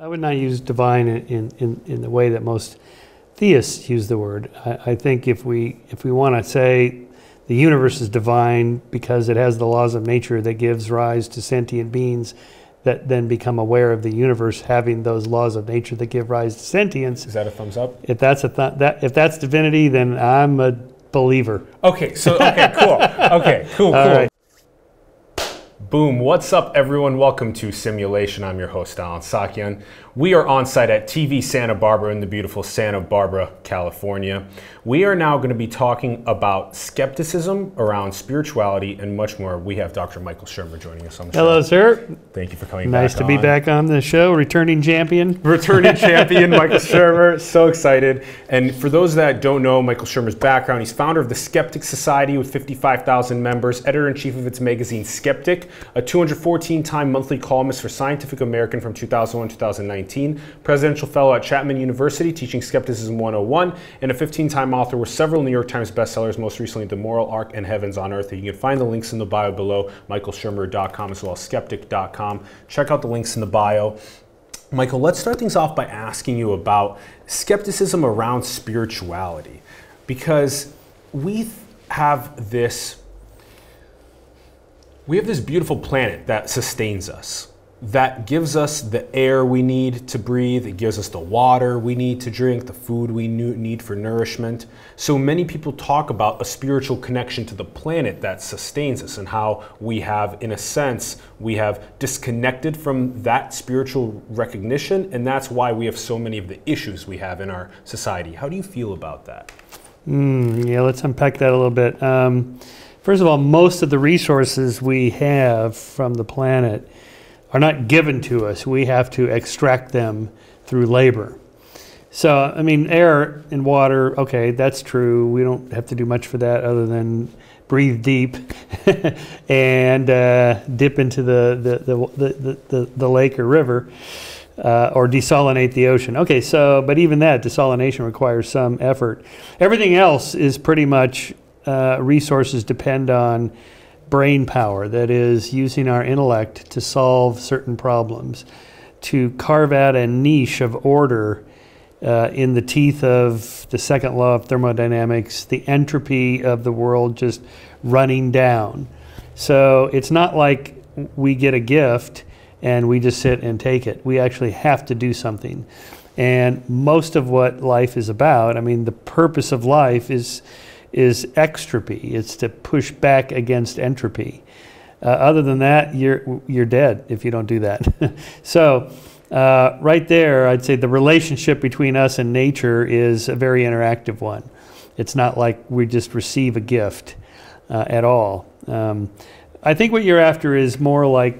I would not use divine in, in, in the way that most theists use the word. I, I think if we, if we want to say the universe is divine because it has the laws of nature that gives rise to sentient beings that then become aware of the universe having those laws of nature that give rise to sentience. Is that a thumbs up? If that's a th- that if that's divinity, then I'm a believer. Okay, so okay, cool. Okay, cool, cool. right. Boom. What's up, everyone? Welcome to Simulation. I'm your host, Allen Saakyan. We are on site at TV Santa Barbara in the beautiful Santa Barbara, California. We are now going to be talking about skepticism around spirituality and much more. We have Dr. Michael Shermer joining us on the Hello, show. sir. Thank you for coming Nice to be back on the show, returning champion. returning champion Michael Shermer. So excited. And for those that don't know Michael Shermer's background, he's founder of the Skeptic Society with 55,000 members, editor in chief of its magazine Skeptic, a 214 time monthly columnist for Scientific American from 2001 2019, presidential fellow at Chapman University teaching Skepticism 101, and a 15 time author with several New York Times bestsellers, most recently The Moral Arc and Heavens on Earth. You can find the links in the bio below, michaelshermer.com as well as skeptic.com. Check out the links in the bio. Michael, let's start things off by asking you about skepticism around spirituality. Because we have this we have this beautiful planet that sustains us, that gives us the air we need to breathe, it gives us the water we need to drink, the food we need for nourishment. So many people talk about a spiritual connection to the planet that sustains us and how we have, in a sense, we have disconnected from that spiritual recognition, and that's why we have so many of the issues we have in our society. How do you feel about that? Mm, yeah, let's unpack that a little bit. Um, first of all, most of the resources we have from the planet are not given to us. We have to extract them through labor. So, I mean, air and water, okay, that's true. We don't have to do much for that other than breathe deep and uh, dip into the, the, the, the, the, the lake or river uh, or desalinate the ocean. Okay, so, but even that, desalination requires some effort. Everything else is pretty much uh, resources depend on brain power, that is, using our intellect to solve certain problems, to carve out a niche of order. Uh, in the teeth of the second law of thermodynamics, the entropy of the world just running down. So it's not like we get a gift and we just sit and take it. We actually have to do something. And most of what life is about, I mean, the purpose of life is is extropy. It's to push back against entropy. Uh, other than that, you're you're dead if you don't do that. so. Uh, right there, I'd say the relationship between us and nature is a very interactive one. It's not like we just receive a gift uh, at all. Um, I think what you're after is more like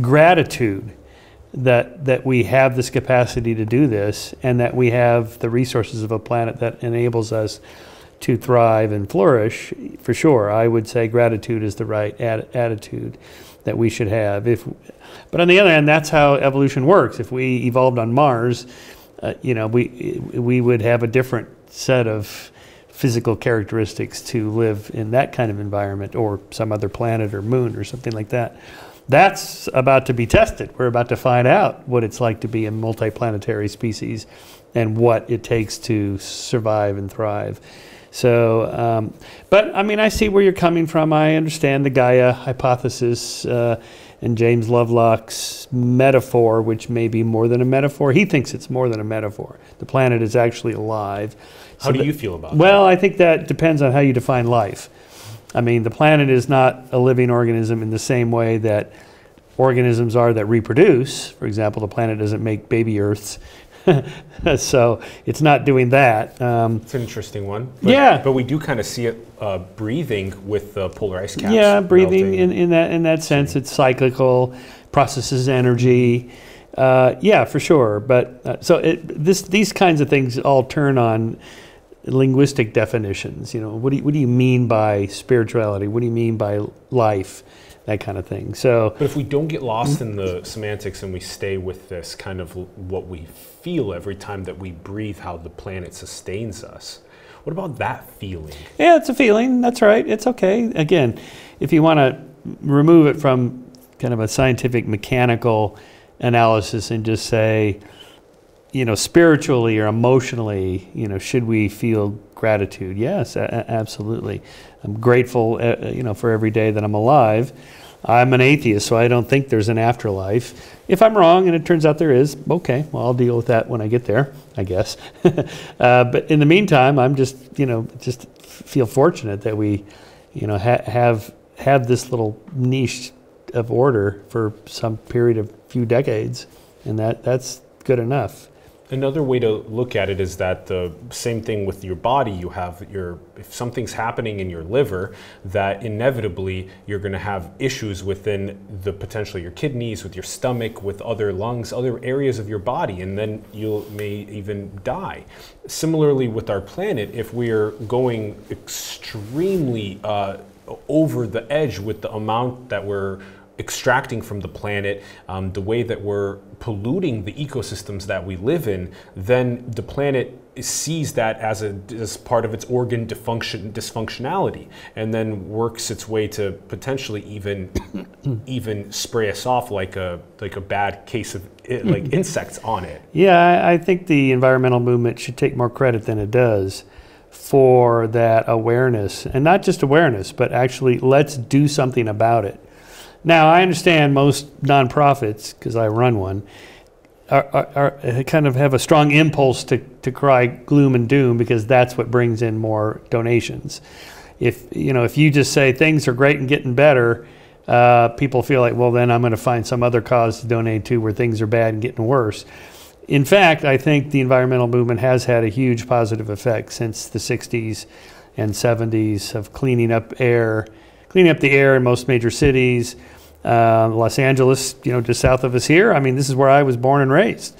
gratitude that that we have this capacity to do this and that we have the resources of a planet that enables us to thrive and flourish for sure i would say gratitude is the right attitude that we should have if but on the other hand that's how evolution works if we evolved on mars uh, you know we we would have a different set of physical characteristics to live in that kind of environment or some other planet or moon or something like that that's about to be tested. We're about to find out what it's like to be a multiplanetary species and what it takes to survive and thrive. So, um, but I mean, I see where you're coming from. I understand the Gaia hypothesis uh, and James Lovelock's metaphor, which may be more than a metaphor. He thinks it's more than a metaphor. The planet is actually alive. How do that- you feel about it? well, I think that depends on how you define life. I mean, the planet is not a living organism in the same way that organisms are that reproduce. For example, the planet doesn't make baby Earths. so it's not doing that. Um, It's an interesting one. But, Yeah. But we do kind of see it uh, breathing with the polar ice caps. yeah, breathing in, in that in that sense, it's cyclical, processes energy. Uh, yeah, for sure. But uh, so it, this these kinds of things all turn on linguistic definitions. You know, what do you, what do you mean by spirituality? What do you mean by life? That kind of thing. So But if we don't get lost in the semantics and we stay with this kind of what we feel every time that we breathe, how the planet sustains us, what about that feeling? Yeah, it's a feeling. That's right. It's okay. Again, if you want to remove it from kind of a scientific, mechanical analysis and just say, you know, spiritually or emotionally, you know, should we feel gratitude? Yes, absolutely. I'm grateful, uh, uh, you know, for every day that I'm alive. I'm an atheist, so I don't think there's an afterlife. If I'm wrong and it turns out there is, okay, well, I'll deal with that when I get there, I guess. uh, but in the meantime, I'm just, you know, just feel fortunate that we, you know, ha- have have this little niche of order for some period of few decades, and that that's good enough. Another way to look at it is that the same thing with your body. You have your, if something's happening in your liver, that inevitably you're going to have issues within the potentially your kidneys, with your stomach, with other lungs, other areas of your body, and then you may even die. Similarly, with our planet, if we're going extremely uh, over the edge with the amount that we're extracting from the planet, um, the way that we're polluting the ecosystems that we live in, then the planet sees that as a as part of its organ dysfunction dysfunctionality, and then works its way to potentially even even spray us off like a like a bad case of like insects on it. Yeah, I, I think the environmental movement should take more credit than it does for that awareness, and not just awareness, but actually let's do something about it. Now, I understand most nonprofits, because I run one, are, are, are, kind of have a strong impulse to, to cry gloom and doom because that's what brings in more donations. If you know, if you just say things are great and getting better, uh, people feel like, well, then I'm going to find some other cause to donate to where things are bad and getting worse. In fact, I think the environmental movement has had a huge positive effect since the 60s and 70s of cleaning up air, cleaning up the air in most major cities, uh, Los Angeles, you know, just south of us here. I mean, this is where I was born and raised.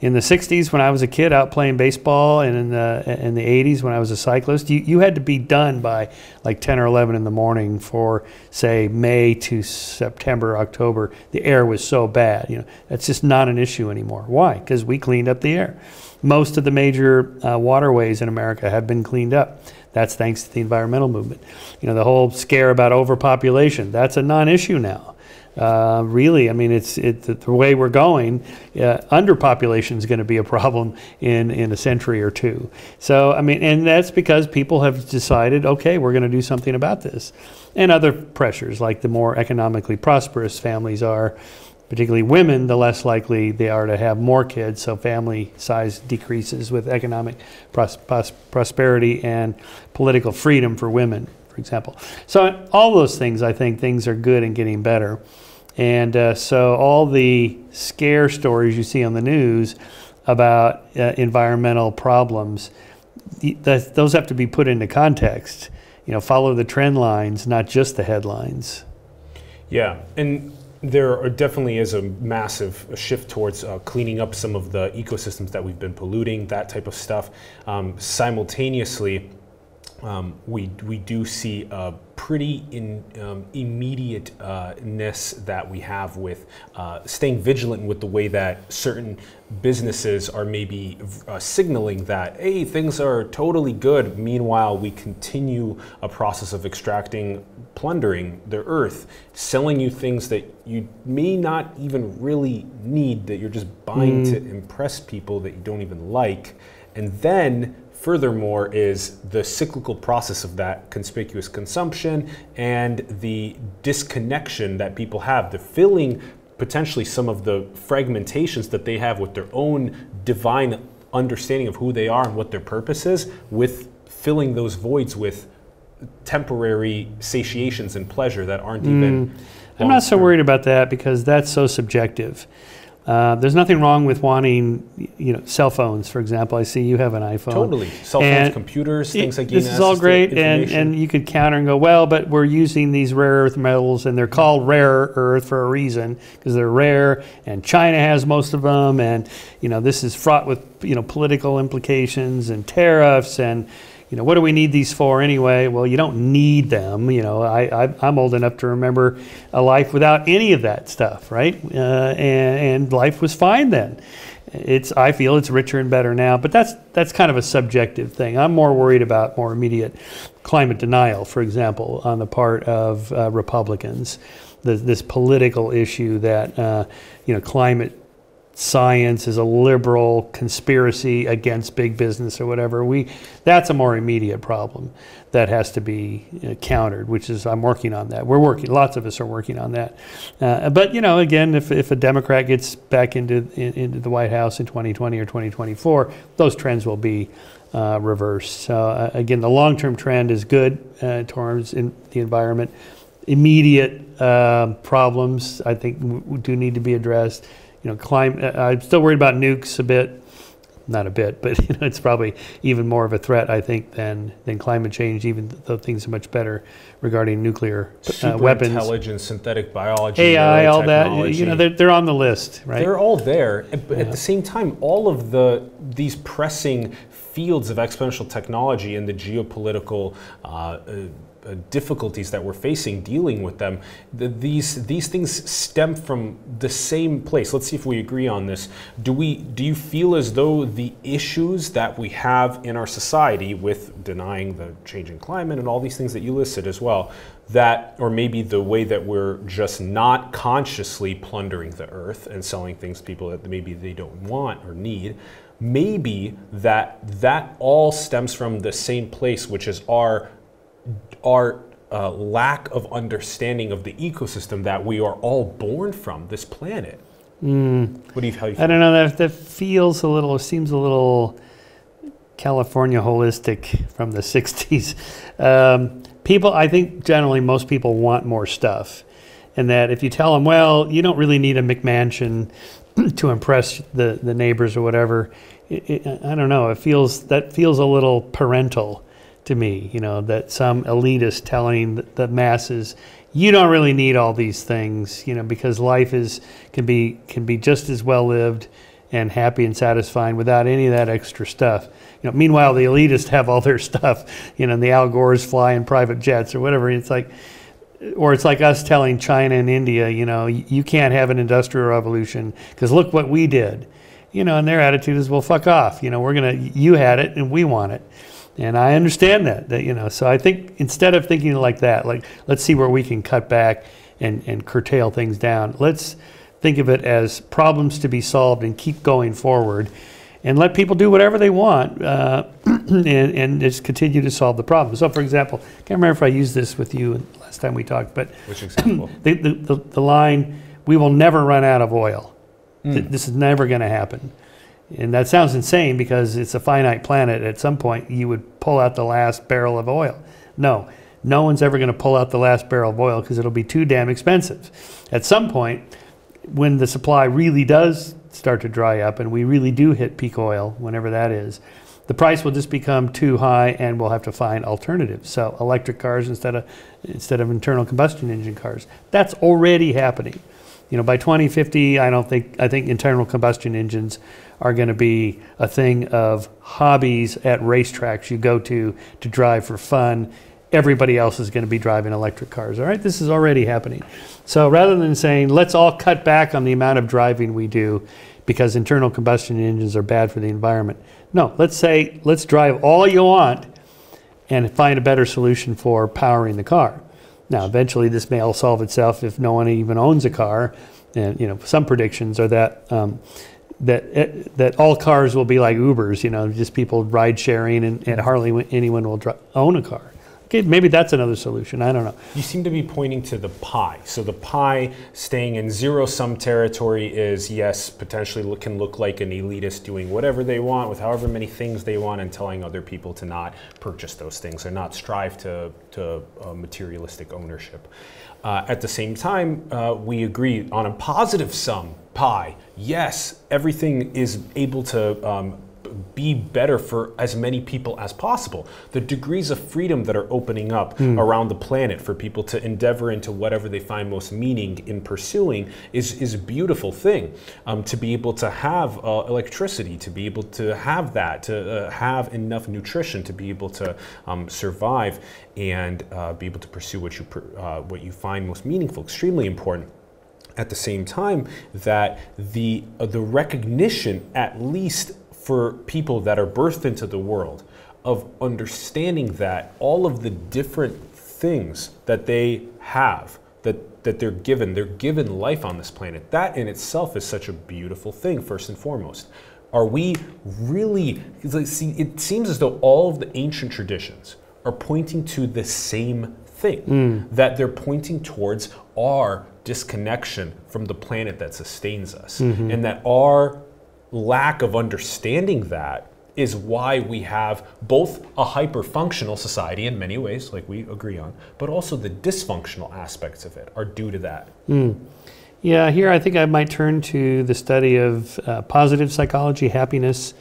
In the 60s, when I was a kid out playing baseball, and in the, in the 80s, when I was a cyclist, you, you had to be done by like 10 or 11 in the morning for, say, May to September, October. The air was so bad. You know, that's just not an issue anymore. Why? Because we cleaned up the air. Most of the major uh, waterways in America have been cleaned up. That's thanks to the environmental movement. You know, the whole scare about overpopulation, that's a non issue now. Uh, really, I mean, it's it, the way we're going. Uh, underpopulation is going to be a problem in in a century or two. So, I mean, and that's because people have decided, okay, we're going to do something about this, and other pressures like the more economically prosperous families are. Particularly women, the less likely they are to have more kids, so family size decreases with economic pros- pros- prosperity and political freedom for women, for example. So, all those things, I think things are good and getting better. And uh, so all the scare stories you see on the news about uh, environmental problems, those have to be put into context. You know, follow the trend lines, not just the headlines. Yeah, and there are definitely is a massive shift towards uh, cleaning up some of the ecosystems that we've been polluting, that type of stuff. Um, simultaneously, um, we, we do see a pretty in, um, immediateness uh, that we have with uh, staying vigilant with the way that certain businesses are maybe uh, signaling that, hey, things are totally good. Meanwhile, we continue a process of extracting, plundering the earth, selling you things that you may not even really need, that you're just buying mm. to impress people that you don't even like. And then Furthermore, is the cyclical process of that conspicuous consumption and the disconnection that people have, the filling potentially some of the fragmentations that they have with their own divine understanding of who they are and what their purpose is, with filling those voids with temporary satiations and pleasure that aren't mm. even. I'm not so worried about that because that's so subjective. Uh, there's nothing wrong with wanting, you know, cell phones, for example. I see you have an iPhone. Totally. Cell phones, and computers, things like This is all great, and, and you could counter and go, well, but we're using these rare earth metals, and they're called rare earth for a reason, because they're rare, and China has most of them, and, you know, this is fraught with, you know, political implications and tariffs, and, you know, what do we need these for anyway? Well, you don't need them. You know, I, I, am old enough to remember a life without any of that stuff, right? Uh, and, and life was fine then. It's, I feel it's richer and better now, but that's, that's kind of a subjective thing. I'm more worried about more immediate climate denial, for example, on the part of uh, Republicans. The, this political issue that, uh, you know, climate science is a liberal conspiracy against big business or whatever. We that's a more immediate problem that has to be countered. Which is I'm working on that. We're working. Lots of us are working on that. Uh, but you know, again, if, if a Democrat gets back into in, into the White House in 2020 or 2024, those trends will be. Uh, reversed. So uh, again, the long-term trend is good uh, towards in the environment. Immediate uh, problems, I think, do need to be addressed you know, climate. I'm still worried about nukes a bit, not a bit, but you know, it's probably even more of a threat, I think, than than climate change. Even though things are much better regarding nuclear uh, Super weapons, intelligence, synthetic biology, AI, all that. You know, they're, they're on the list, right? They're all there, but at the same time, all of the these pressing fields of exponential technology and the geopolitical uh, uh, uh, Uh, difficulties that we're facing dealing with them, the, these these things stem from the same place. Let's see if we agree on this. Do we? Do you feel as though the issues that we have in our society with denying the changing climate and all these things that you listed as well? that or maybe the way that we're just not consciously plundering the earth and selling things to people that maybe they don't want or need maybe that that all stems from the same place which is our our uh, lack of understanding of the ecosystem that we are all born from this planet what do you how do you I don't know. That that feels a little. Seems a little California holistic from the '60s. Um, people, I think, generally, most people want more stuff, and that if you tell them, well, you don't really need a McMansion to impress the the neighbors or whatever. It, it, I don't know. It feels that feels a little parental to me. You know that some elitist telling the, masses, you don't really need all these things. You know because life is can be can be just as well lived and happy and satisfying without any of that extra stuff. You know, meanwhile, the elitists have all their stuff. You know, and the Al Gores fly in private jets or whatever. It's like, or it's like us telling China and India, you know, you can't have an industrial revolution because look what we did. You know, and their attitude is, well, fuck off. You know, we're gonna, you had it and we want it. And I understand that, that, you know, so I think instead of thinking like that, like, let's see where we can cut back and, and curtail things down, let's think of it as problems to be solved and keep going forward and let people do whatever they want uh, and, and just continue to solve the problem. So, for example, I can't remember if I used this with you last time we talked, but which example the, the, the, the line, we will never run out of oil. Th- This is never going to happen. And that sounds insane because it's a finite planet. At some point, you would pull out the last barrel of oil. No, no one's ever going to pull out the last barrel of oil because it'll be too damn expensive. At some point, when the supply really does start to dry up and we really do hit peak oil, whenever that is, the price will just become too high and we'll have to find alternatives. So electric cars instead of instead of internal combustion engine cars. That's already happening. You know, by 2050, I don't think I think internal combustion engines are going to be a thing of hobbies at racetracks you go to to drive for fun. Everybody else is going to be driving electric cars. All right, this is already happening. So rather than saying let's all cut back on the amount of driving we do because internal combustion engines are bad for the environment, no, let's say let's drive all you want and find a better solution for powering the car. Now, eventually, this may all solve itself if no one even owns a car. And you know, some predictions are that um, that eh, that all cars will be like Ubers. You know, just people ride sharing, and, and hardly anyone will dri- own a car. Okay, maybe that's another solution. I don't know. You seem to be pointing to the pie. So the pie staying in zero sum territory is yes, potentially look, can look like an elitist doing whatever they want with however many things they want and telling other people to not purchase those things and not strive to, to uh, materialistic ownership. Uh, at the same time, uh, we agree on a positive sum pie. Yes, everything is able to um, be better for as many people as possible. The degrees of freedom that are opening up around the planet for people to endeavor into whatever they find most meaning in pursuing is, is a beautiful thing. Um, to be able to have uh, electricity, to be able to have that, to uh, have enough nutrition, to be able to um, survive and uh, be able to pursue what you, uh, what you find most meaningful, extremely important at the same time that the uh, the recognition at least for people that are birthed into the world of understanding that all of the different things that they have that that they're given. They're given life on this planet. That in itself is such a beautiful thing, first and foremost. Are we really, see, it seems as though all of the ancient traditions are pointing to the same thing, mm. that they're pointing towards our disconnection from the planet that sustains us, mm-hmm. and that our lack of understanding that is why we have both a hyper functional society in many ways, like we agree on, but also the dysfunctional aspects of it are due to that. Mm. Yeah, here I think I might turn to the study of uh, positive psychology, happiness,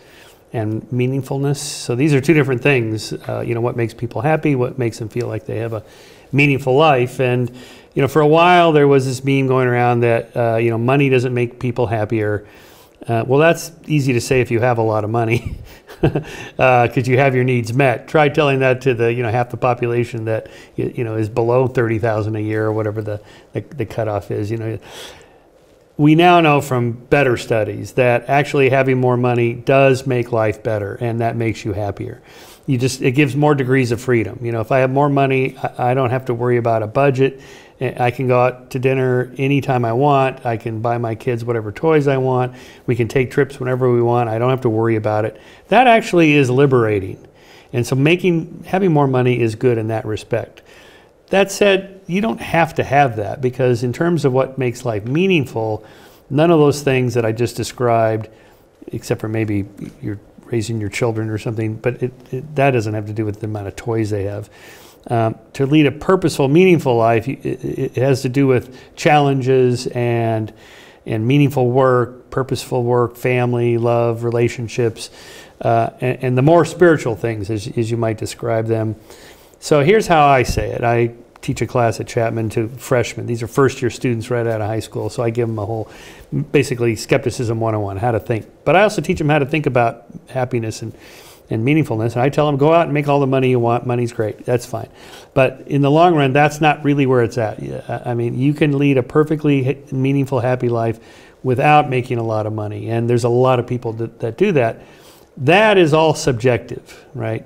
and meaningfulness. So these are two different things. Uh, you know, what makes people happy, what makes them feel like they have a meaningful life. And, you know, for a while there was this meme going around that, uh, you know, money doesn't make people happier. Uh, well, that's easy to say if you have a lot of money, because uh, you have your needs met. Try telling that to the you know half the population that you know is below thirty thousand a year or whatever the, the the cutoff is. You know, we now know from better studies that actually having more money does make life better, and that makes you happier. You just it gives more degrees of freedom. You know, if I have more money, I, I don't have to worry about a budget Eh, I can go out to dinner anytime I want. I can buy my kids whatever toys I want. We can take trips whenever we want. I don't have to worry about it. That actually is liberating. And so making having more money is good in that respect. That said, you don't have to have that because in terms of what makes life meaningful, none of those things that I just described, except for maybe you're raising your children or something, but it, it, that doesn't have to do with the amount of toys they have um, to lead a purposeful, meaningful life, it, it, has to do with challenges and and meaningful work, purposeful work, family, love, relationships, uh, and, and, the more spiritual things, as, as you might describe them. So here's how I say it. I teach a class at Chapman to freshmen. These are first year students right out of high school. So I give them a whole, basically, skepticism 101, how to think. But I also teach them how to think about happiness and and meaningfulness. And I tell them, go out and make all the money you want. Money's great. That's fine. But in the long run, that's not really where it's at. I mean, you can lead a perfectly meaningful, happy life without making a lot of money. And there's a lot of people that, that do that. That is all subjective, right?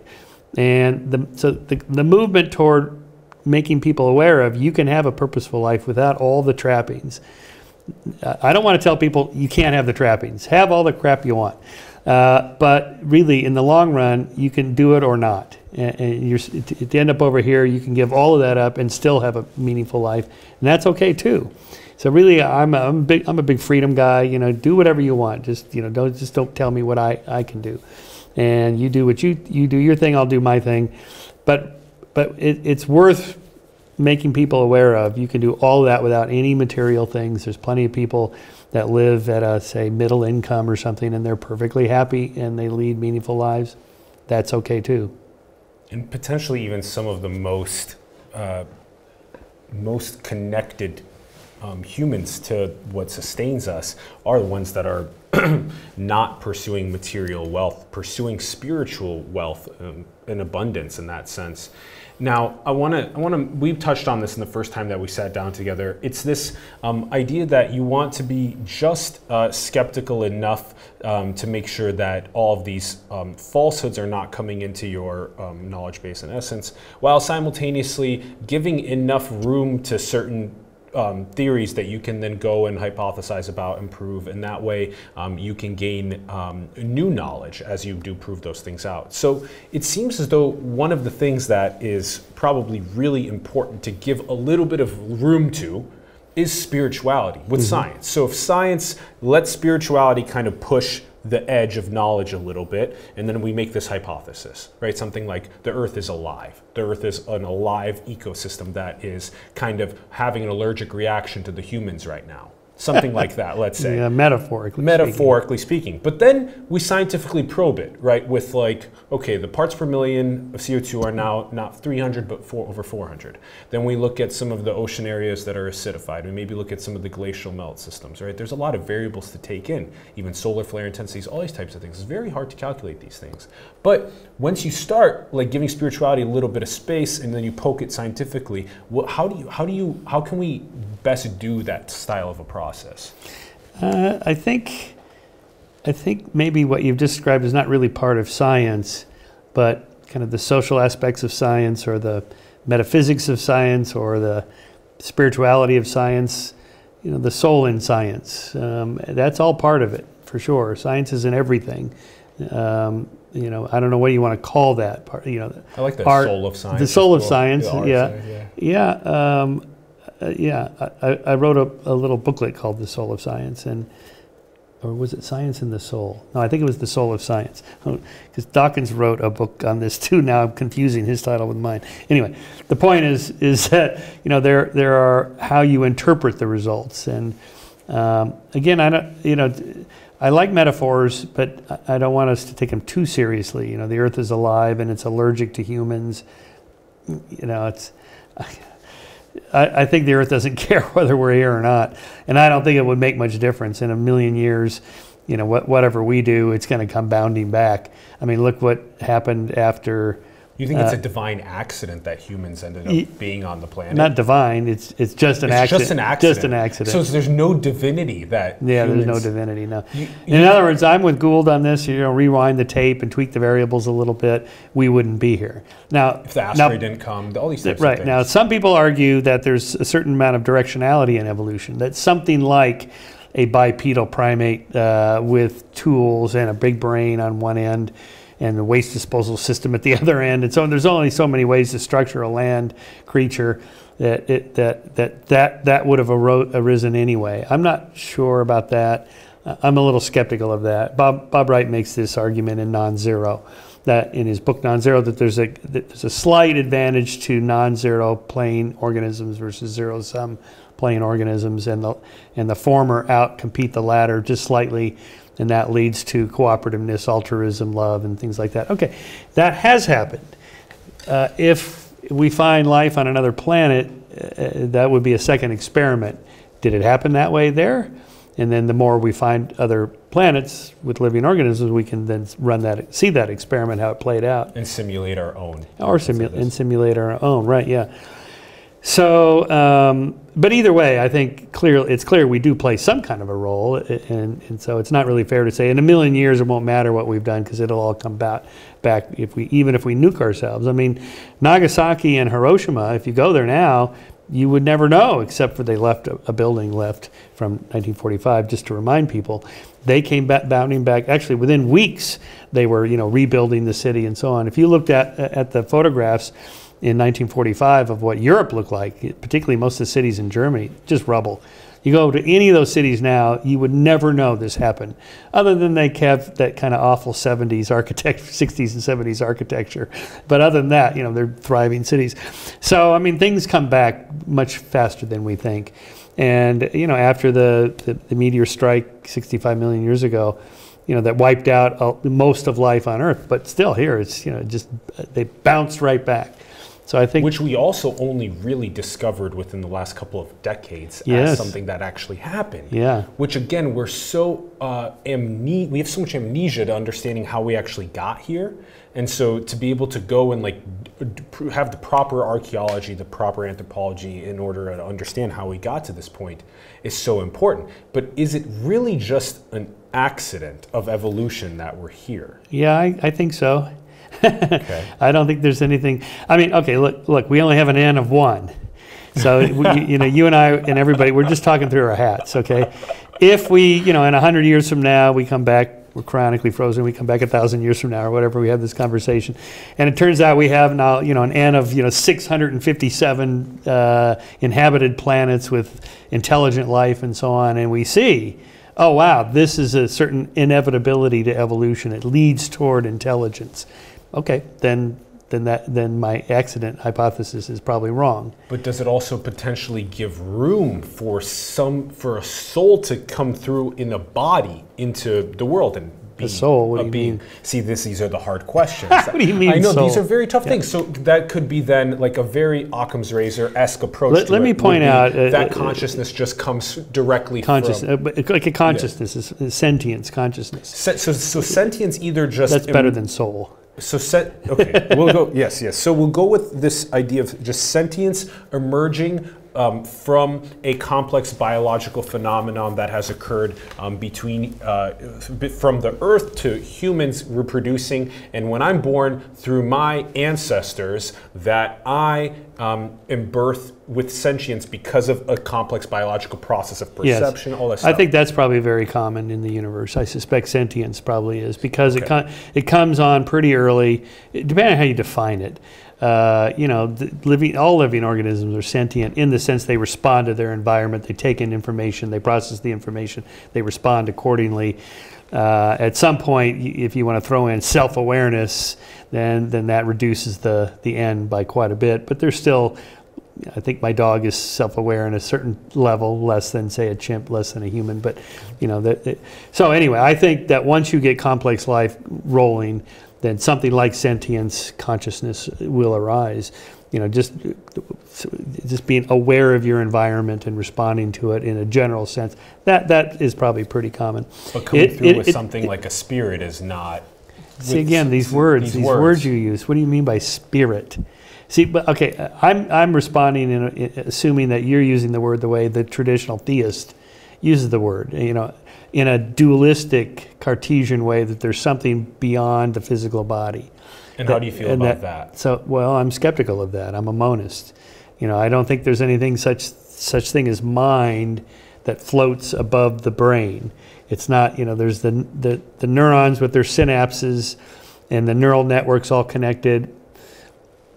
And the, so the, the movement toward making people aware of you can have a purposeful life without all the trappings. I don't want to tell people you can't have the trappings. Have all the crap you want. Uh, but really, in the long run, you can do it or not. And, and you're, to end up over here, you can give all of that up and still have a meaningful life, and that's okay too. So really, I'm a, I'm big I'm a big freedom guy. You know, do whatever you want. Just you know, don't just don't tell me what I, I can do, and you do what you you do your thing. I'll do my thing, but but it, it's worth making people aware of. You can do all of that without any material things. There's plenty of people that live at a say middle income or something and they're perfectly happy and they lead meaningful lives, that's okay too. And potentially even some of the most uh, most connected um, humans to what sustains us are the ones that are not pursuing material wealth, pursuing spiritual wealth um, and abundance in that sense. Now, I want to, I want to, we touched on this in the first time that we sat down together. It's this um, idea that you want to be just uh, skeptical enough um, to make sure that all of these um, falsehoods are not coming into your um, knowledge base in essence, while simultaneously giving enough room to certain um, theories that you can then go and hypothesize about and prove, and that way um, you can gain um, new knowledge as you do prove those things out. So it seems as though one of the things that is probably really important to give a little bit of room to is spirituality with mm-hmm. science. So if science lets spirituality kind of push the edge of knowledge a little bit, and then we make this hypothesis, right? Something like the Earth is alive. The Earth is an alive ecosystem that is kind of having an allergic reaction to the humans right now something like that, let's say. Yeah, metaphorically. Metaphorically speaking. speaking. But then we scientifically probe it, right? With like, okay, the parts per million of CO2 are now not 300, but four, over 400. Then we look at some of the ocean areas that are acidified. We maybe look at some of the glacial melt systems, right? There's a lot of variables to take in, even solar flare intensities, all these types of things. It's very hard to calculate these things. But once you start like giving spirituality a little bit of space and then you poke it scientifically, how do you, how do you, how can we best do that style of a process? Uh, I think, I think maybe what you've described is not really part of science, but kind of the social aspects of science or the metaphysics of science or the spirituality of science, you know, the soul in science. Um, that's all part of it, for sure. Science is in everything. Um, you know, I don't know what you want to call that part. You know, I like the art- soul of science. the soul of well. science, yeah. yeah. yeah, um, uh, yeah. I, I- I wrote a, a little booklet called "The Soul of Science," and or was it "Science in the Soul"? No, I think it was "The Soul of Science," because Dawkins wrote a book on this too. Now I'm confusing his title with mine. Anyway, the point is is that you know there there are how you interpret the results, and um, again, I don't you know. I like metaphors, but I- don't want us to take them too seriously. You know, the Earth is alive and it's allergic to humans. You know, it's. I, I think the Earth doesn't care whether we're here or not, and I don't think it would make much difference in a million years. You know, what, whatever we do, it's going to come bounding back. I mean, look what happened after. You think it's Uh, a divine accident that humans ended up Ye- being on the planet? Not divine. It's it's just an it's accident. just an accident. Just an accident. So there's no divinity that. Yeah, there's no divinity, no. You- In other words, I'm with Gould on this. You know, rewind the tape and tweak the variables a little bit, we wouldn't be here. Now, If the now- asteroid didn't come, all these types right now, some people argue that there's a certain amount of directionality in evolution. That something like a bipedal primate uh, with tools and a big brain on one end, and the waste disposal system at the other end, and so there's only so many ways to structure a land creature that it, that that that that would have arisen anyway. I'm not sure about that. Uh, I'm a little skeptical of that. Bob Bob Wright makes this argument in Non-Zero, that in his book Non-Zero that there's a that there's a slight advantage to non-zero plane organisms versus zero-sum plane organisms, and the and the former out compete the latter just slightly, and that leads to cooperativeness, altruism, love, and things like that. Okay, that has happened. Uh, if we find life on another planet, uh, that would be a second experiment. Did it happen that way there? And then the more we find other planets with living organisms, we can then run that, see that experiment, how it played out. and simulate our own. Or That's simu- and simulate our own, right, yeah. So, um, but either way, I think clear, it's clear we do play some kind of a role, and, and so it's not really fair to say in a million years it won't matter what we've done because it'll all come back, back if we, even if we nuke ourselves. I mean, Nagasaki and Hiroshima, if you go there now, you would never know except for they left a, a building left from 1945 just to remind people they came back bounding back actually within weeks they were you know rebuilding the city and so on if you looked at at the photographs in 1945 of what Europe looked like particularly most of the cities in Germany just rubble. You go to any of those cities now you would never know this happened other than they have that kind of awful 70s architecture 60s and 70s architecture. But other than that you know they're thriving cities. So i mean things come back much faster than we think. And you know after the, the, the meteor strike 65 million years ago you know that wiped out uh, most of life on earth but still here it's you know just uh, they bounced right back so i think Which we also only really discovered within the last couple of decades Yes. as something that actually happened. yeah Which again, we're so uh, amne- we have so much amnesia to understanding how we actually got here, and so to be able to go and like d- d- pr- have the proper archaeology, the proper anthropology in order to understand how we got to this point is so important. But is it really just an accident of evolution that we're here? yeah i, I think so Okay. I don't think there's anything. I mean, okay, look, look, we only have an N of one. So, we, you- know, you and I and everybody, we're just talking through our hats, okay? If we, you know, in 100 years from now, we come back, we're cryonically frozen, we come back a 1,000 years from now or whatever, we have this conversation. And it turns out we have now, you know, an N of, you know, 657 uh, inhabited planets with intelligent life and so on. And we see, oh, wow, this is a certain inevitability to evolution. It leads toward intelligence okay, then then that then my accident hypothesis is probably wrong. But does it also potentially give room for some for a soul to come through in a body into the world and be soul? What a do you being? mean? See, this these are the hard questions. What do you mean I know these are very tough things. So that could be then like a very Occam's razor esque approach. Let- let me point out, uh, that uh, consciousness just comes directly Conscious, from. uh, like a consciousness is is sentience, consciousness. Se- So, so sentience either just That's better em- than soul. So set okay, we'll go yes, yes. So we'll go with this idea of just sentience emerging um, from a complex biological phenomenon that has occurred um, between uh, from the Earth to humans reproducing, and when I'm born through my ancestors, that I um, in birth with sentience because of a complex biological process of Yes. perception, all that I think that's probably very common in the universe. I suspect sentience probably is because it com- it comes on pretty early, depending on how you define it. Uh, you know, living all living organisms are sentient in the sense they respond to their environment. They take in information, they process the information, they respond accordingly. Uh, at some point, if you want to throw in self-awareness, then then that reduces the the n by quite a bit. But there's still I think my dog is self-aware in a certain level, less than say a chimp, less than a human. But you know that. that- so anyway, I think that once you get complex life rolling, then something like sentience, consciousness will arise. You know, just just being aware of your environment and responding to it in a general sense. That that is probably pretty common. but coming it- through it- with it- something like a spirit is not. See again these words, these, words. you use. What do you mean by spirit? See, but okay, I'm I'm responding in, in assuming that you're using the word the way the traditional theist uses the word. You know, in a dualistic Cartesian way that there's something beyond the physical body. And how do you feel about that? So, well, I'm skeptical of that. I'm a monist. You know, I don't think there's anything such such thing as mind that floats above the brain. It's not, you know, there's the the, the neurons with their synapses and the neural networks all connected.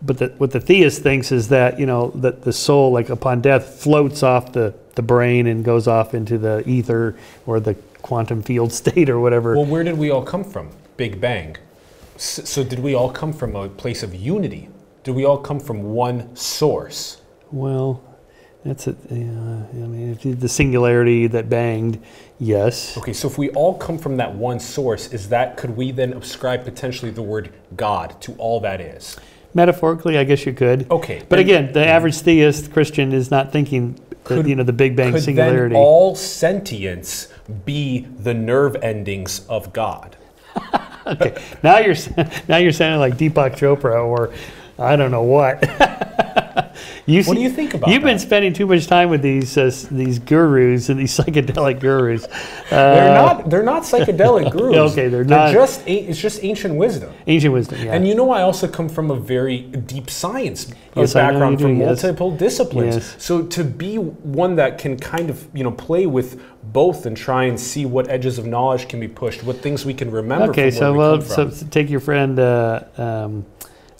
But the, what the theist thinks is that, you know, that the soul, like upon death, floats off the, the brain and goes off into the ether or the quantum field state or whatever. Well, where did we all come from? Big Bang. S- So, did we all come from a place of unity? Did we all come from one source? Well, that's it. Yeah, I mean, if the singularity that banged, yes. Okay, so if we all come from that one source, is that could we then ascribe potentially the word God to all that is? Metaphorically, I guess you could. Okay, But again, the average theist Christian is not thinking, Could- you know, the Big Bang Could singularity. then all sentience be the nerve endings of God? okay, now you're now you're sounding like Deepak Chopra or I don't know what. you What do you think about You've been spending too much time with these uh, these gurus and these psychedelic gurus. They're Uh, not. They're not psychedelic gurus. Okay, they're not- just. It's just ancient wisdom. ancient wisdom. Yeah. And you know, I also come from a very deep science Yes, background do, from yes. multiple disciplines. Yes. So to be one that can kind of you know play with both and try and see what edges of knowledge can be pushed, what things we can remember. Okay, from so we well, so take your friend uh, um,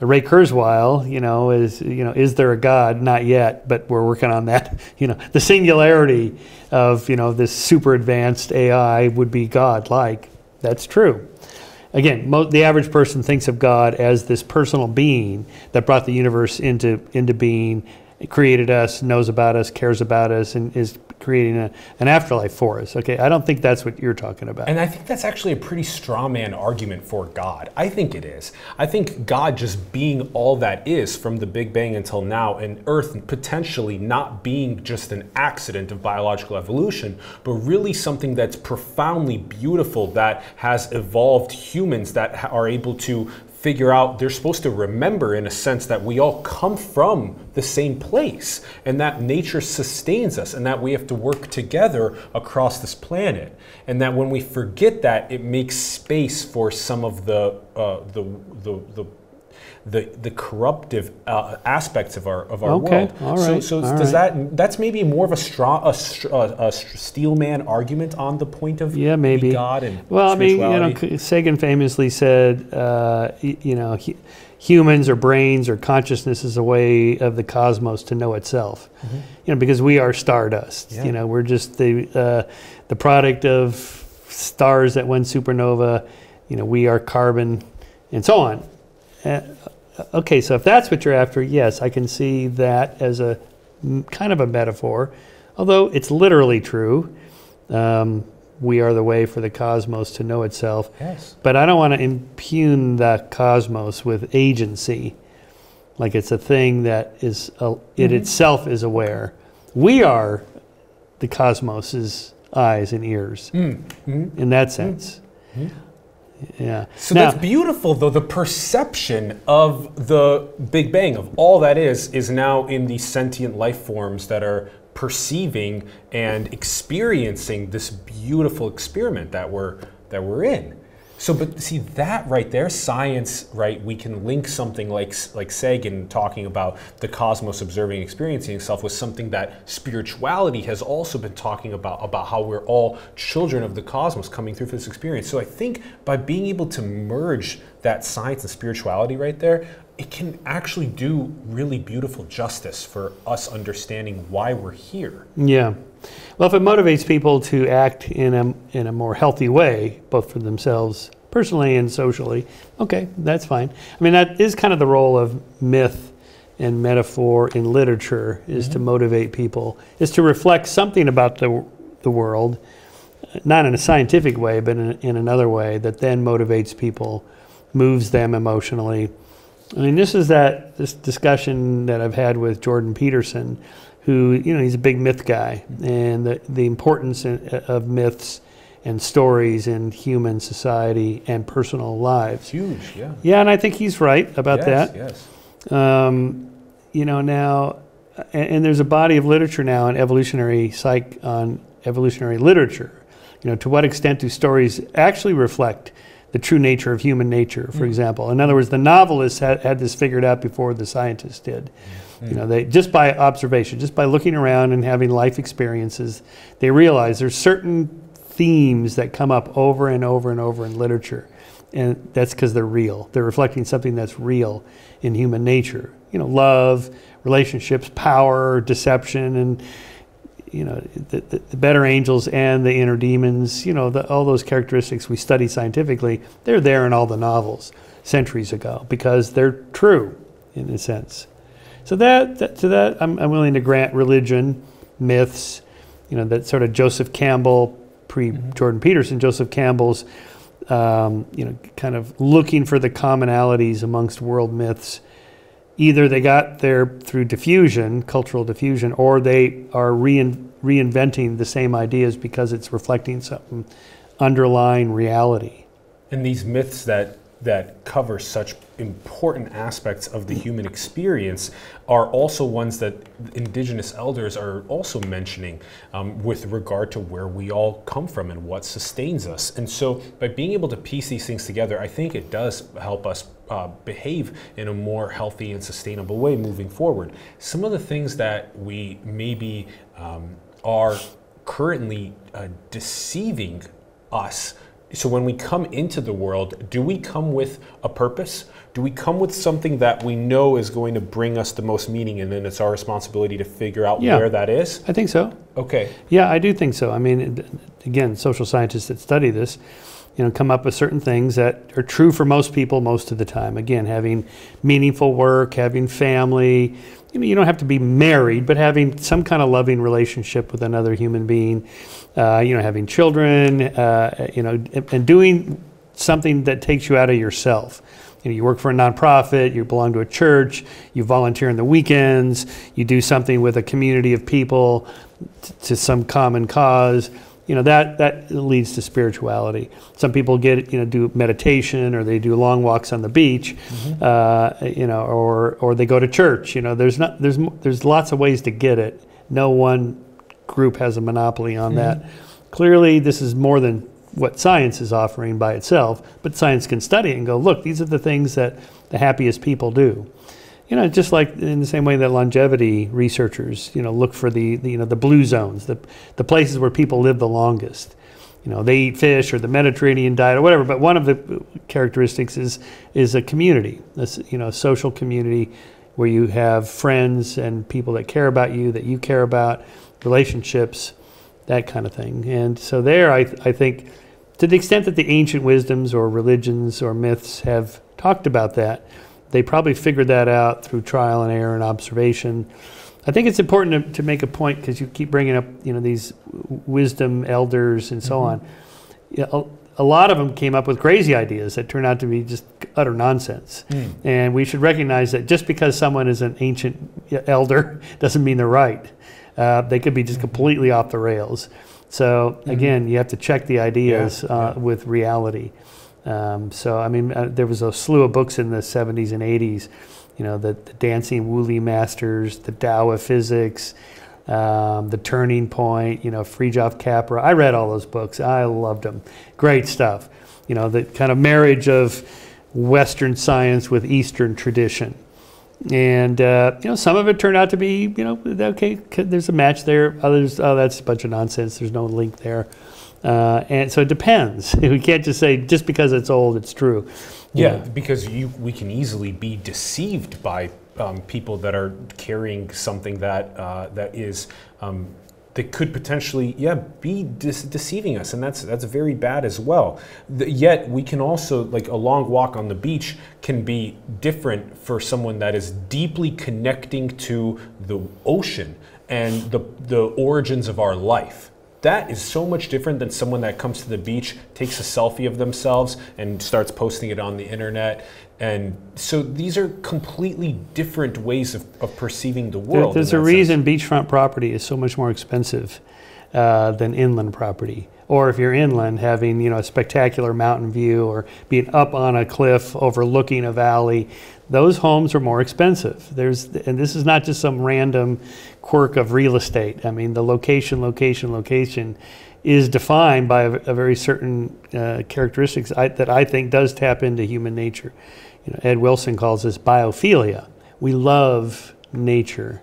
Ray Kurzweil. You know, is you know, is there a God? Not yet, but we're working on that. You know, the singularity of you know this super advanced AI would be God-like. That's true. Again, mo- the average person thinks of God as this personal being that brought the universe into into being, created us, knows about us, cares about us, and is creating a, an afterlife for us. Okay, I don't think that's what you're talking about. And I think that's actually a pretty straw man argument for God. I think it is. I think God just being all that is from the Big Bang until now, and Earth potentially not being just an accident of biological evolution, but really something that's profoundly beautiful that has evolved humans that are able to figure out they're supposed to remember in a sense that we all come from the same place and that nature sustains us and that we have to work together across this planet. And that when we forget that it makes space for some of the uh, the, the the the, the corruptive uh, aspects of our of our Okay, world. all so so all does right. that that's maybe more of a straw a, a, a str- steel man argument on the point of Yeah, maybe. God and Well, I mean, you know, Sagan famously said, uh, you know, hu- humans or brains or consciousness is a way of the cosmos to know itself. You know, because we are stardust. Yeah. You know, we're just the uh, the product of stars that went supernova. You know, we are carbon, and so on. Uh, okay, so if that's what you're after, yes, I can see that as a mm, kind of a metaphor, although it's literally true. Um, we are the way for the cosmos to know itself. yes. But I don't want to impugn the cosmos with agency, like it's a thing that is uh, it itself is aware. We are the cosmos's eyes and ears in that sense. Yeah. So now, that's beautiful, though. The perception of the Big Bang, of all that is, is now in these sentient life forms that are perceiving and experiencing this beautiful experiment that we're that we're in. So, but see that right there, science, right? We can link something like like Sagan talking about the cosmos observing, experiencing itself with something that spirituality has also been talking about about how we're all children of the cosmos coming through for this experience. So, I think by being able to merge that science and spirituality right there, it can actually do really beautiful justice for us understanding why we're here. Yeah. Well, if it motivates people to act in a, in a more healthy way, both for themselves personally and socially, okay, that's fine. I mean, that is kind of the role of myth and metaphor in literature is mm-hmm. to motivate people, is to reflect something about the, the world, not in a scientific way, but in, in another way that then motivates people, moves them emotionally. I mean, this is that this discussion that I've had with Jordan Peterson who, you know, he's a big myth guy, and the, the importance of myths and stories in human society and personal lives. Huge, yeah. Yeah, and I think he's right about yes, that. Yes. Um, you know, now, and, and, there's a body of literature now on evolutionary psych, on evolutionary literature. You know, to what extent do stories actually reflect the true nature of human nature, for mm. example? In other words, the novelists had, had this figured out before the scientists did. Mm. You know, they just by observation, just by looking around and having life experiences, they realize there's certain themes that come up over and over and over in literature. And that's because they're real. They're reflecting something that's real in human nature. You know, love, relationships, power, deception, and you know, the, the, the, better angels and the inner demons, you know, the, all those characteristics we study scientifically, they're there in all the novels centuries ago because they're true in a sense. So that, that to that, I'm, I'm willing to grant religion, myths, you know, that sort of Joseph Campbell, pre mm-hmm. Jordan Peterson, Joseph Campbell's, um, you know, kind of looking for the commonalities amongst world myths. Either they got there through diffusion, cultural diffusion, or they are rein, reinventing the same ideas because it's reflecting some underlying reality. And these myths that that cover such important aspects of the human experience are also ones that indigenous elders are also mentioning um, with regard to where we all come from and what sustains us. And so, by being able to piece these things together, I think it does help us uh, behave in a more healthy and sustainable way moving forward. Some of the things that we maybe um, are currently uh, deceiving us so when we come into the world, do we come with a purpose? Do we come with something that we know is going to bring us the most meaning, and then it's our responsibility to figure out yeah, where that is? I think so. Okay. Yeah, I do think so. I mean, again, social scientists that study this, you know, come up with certain things that are true for most people most of the time. Again, having meaningful work, having family. You know, you don't have to be married, but having some kind of loving relationship with another human being uh, you know, having children, uh, you know, and doing something that takes you out of yourself. You know, you work for a nonprofit, you belong to a church, you volunteer on the weekends, you do something with a community of people t- to some common cause. You know, that, that leads to spirituality. Some people get, you know, do meditation or they do long walks on the beach, mm-hmm. uh, you know, or, or they go to church. You know, there's, not, there's, there's lots of ways to get it. No one group has a monopoly on mm-hmm. that. Clearly, this is more than what science is offering by itself, but science can study it and go, look, these are the things that the happiest people do. You know, just like in the same way that longevity researchers, you know, look for the, the you know the blue zones, the the places where people live the longest. You know, they eat fish or the Mediterranean diet or whatever. But one of the characteristics is is a community, a, you know, a social community where you have friends and people that care about you, that you care about, relationships, that kind of thing. And so there, I, I think, to the extent that the ancient wisdoms or religions or myths have talked about that, they probably figured that out through trial and error and observation. I think it's important to, to make a point because you keep bringing up, you know, these wisdom elders and so mm-hmm. on. You know, a, a, lot of them came up with crazy ideas that turned out to be just utter nonsense. Mm. And we should recognize that just because someone is an ancient elder doesn't mean they're right. Uh, they could be just completely off the rails. So mm-hmm. again, you have to check the ideas yeah, uh, with reality. Um, so I mean, uh, there was a slew of books in the 70s and 80s. You know, the, the Dancing Wu Li Masters, the Tao of Physics, um, the Turning Point. You know, Fritjof Capra. I read all those books. I loved them. Great stuff. you know, the kind of marriage of Western science with Eastern tradition. And uh, you know, some of it turned out to be, you know, okay. There's a match there. Others, oh, that's a bunch of nonsense. There's no link there. Uh, and so it depends. We can't just say just because it's old, it's true. Yeah, yeah. because you, we can easily be deceived by um, people that are carrying something that uh, that is um, that could potentially yeah be de- deceiving us and that's that's very bad as well the, yet we can also like a long walk on the beach can be different for someone that is deeply connecting to the ocean and the the origins of our life that is so much different than someone that comes to the beach, takes a selfie of themselves, and starts posting it on the internet. And so these are completely different ways of, of perceiving the world. There, there's a reason sense. beachfront property is so much more expensive uh, than inland property. Or if you're inland, having you know a spectacular mountain view or being up on a cliff overlooking a valley, those homes are more expensive. There's and this is not just some random quirk of real estate. I mean, the location, location, location is defined by a, a very certain uh, characteristics I, that I think does tap into human nature. You know, Ed Wilson calls this biophilia. We love nature.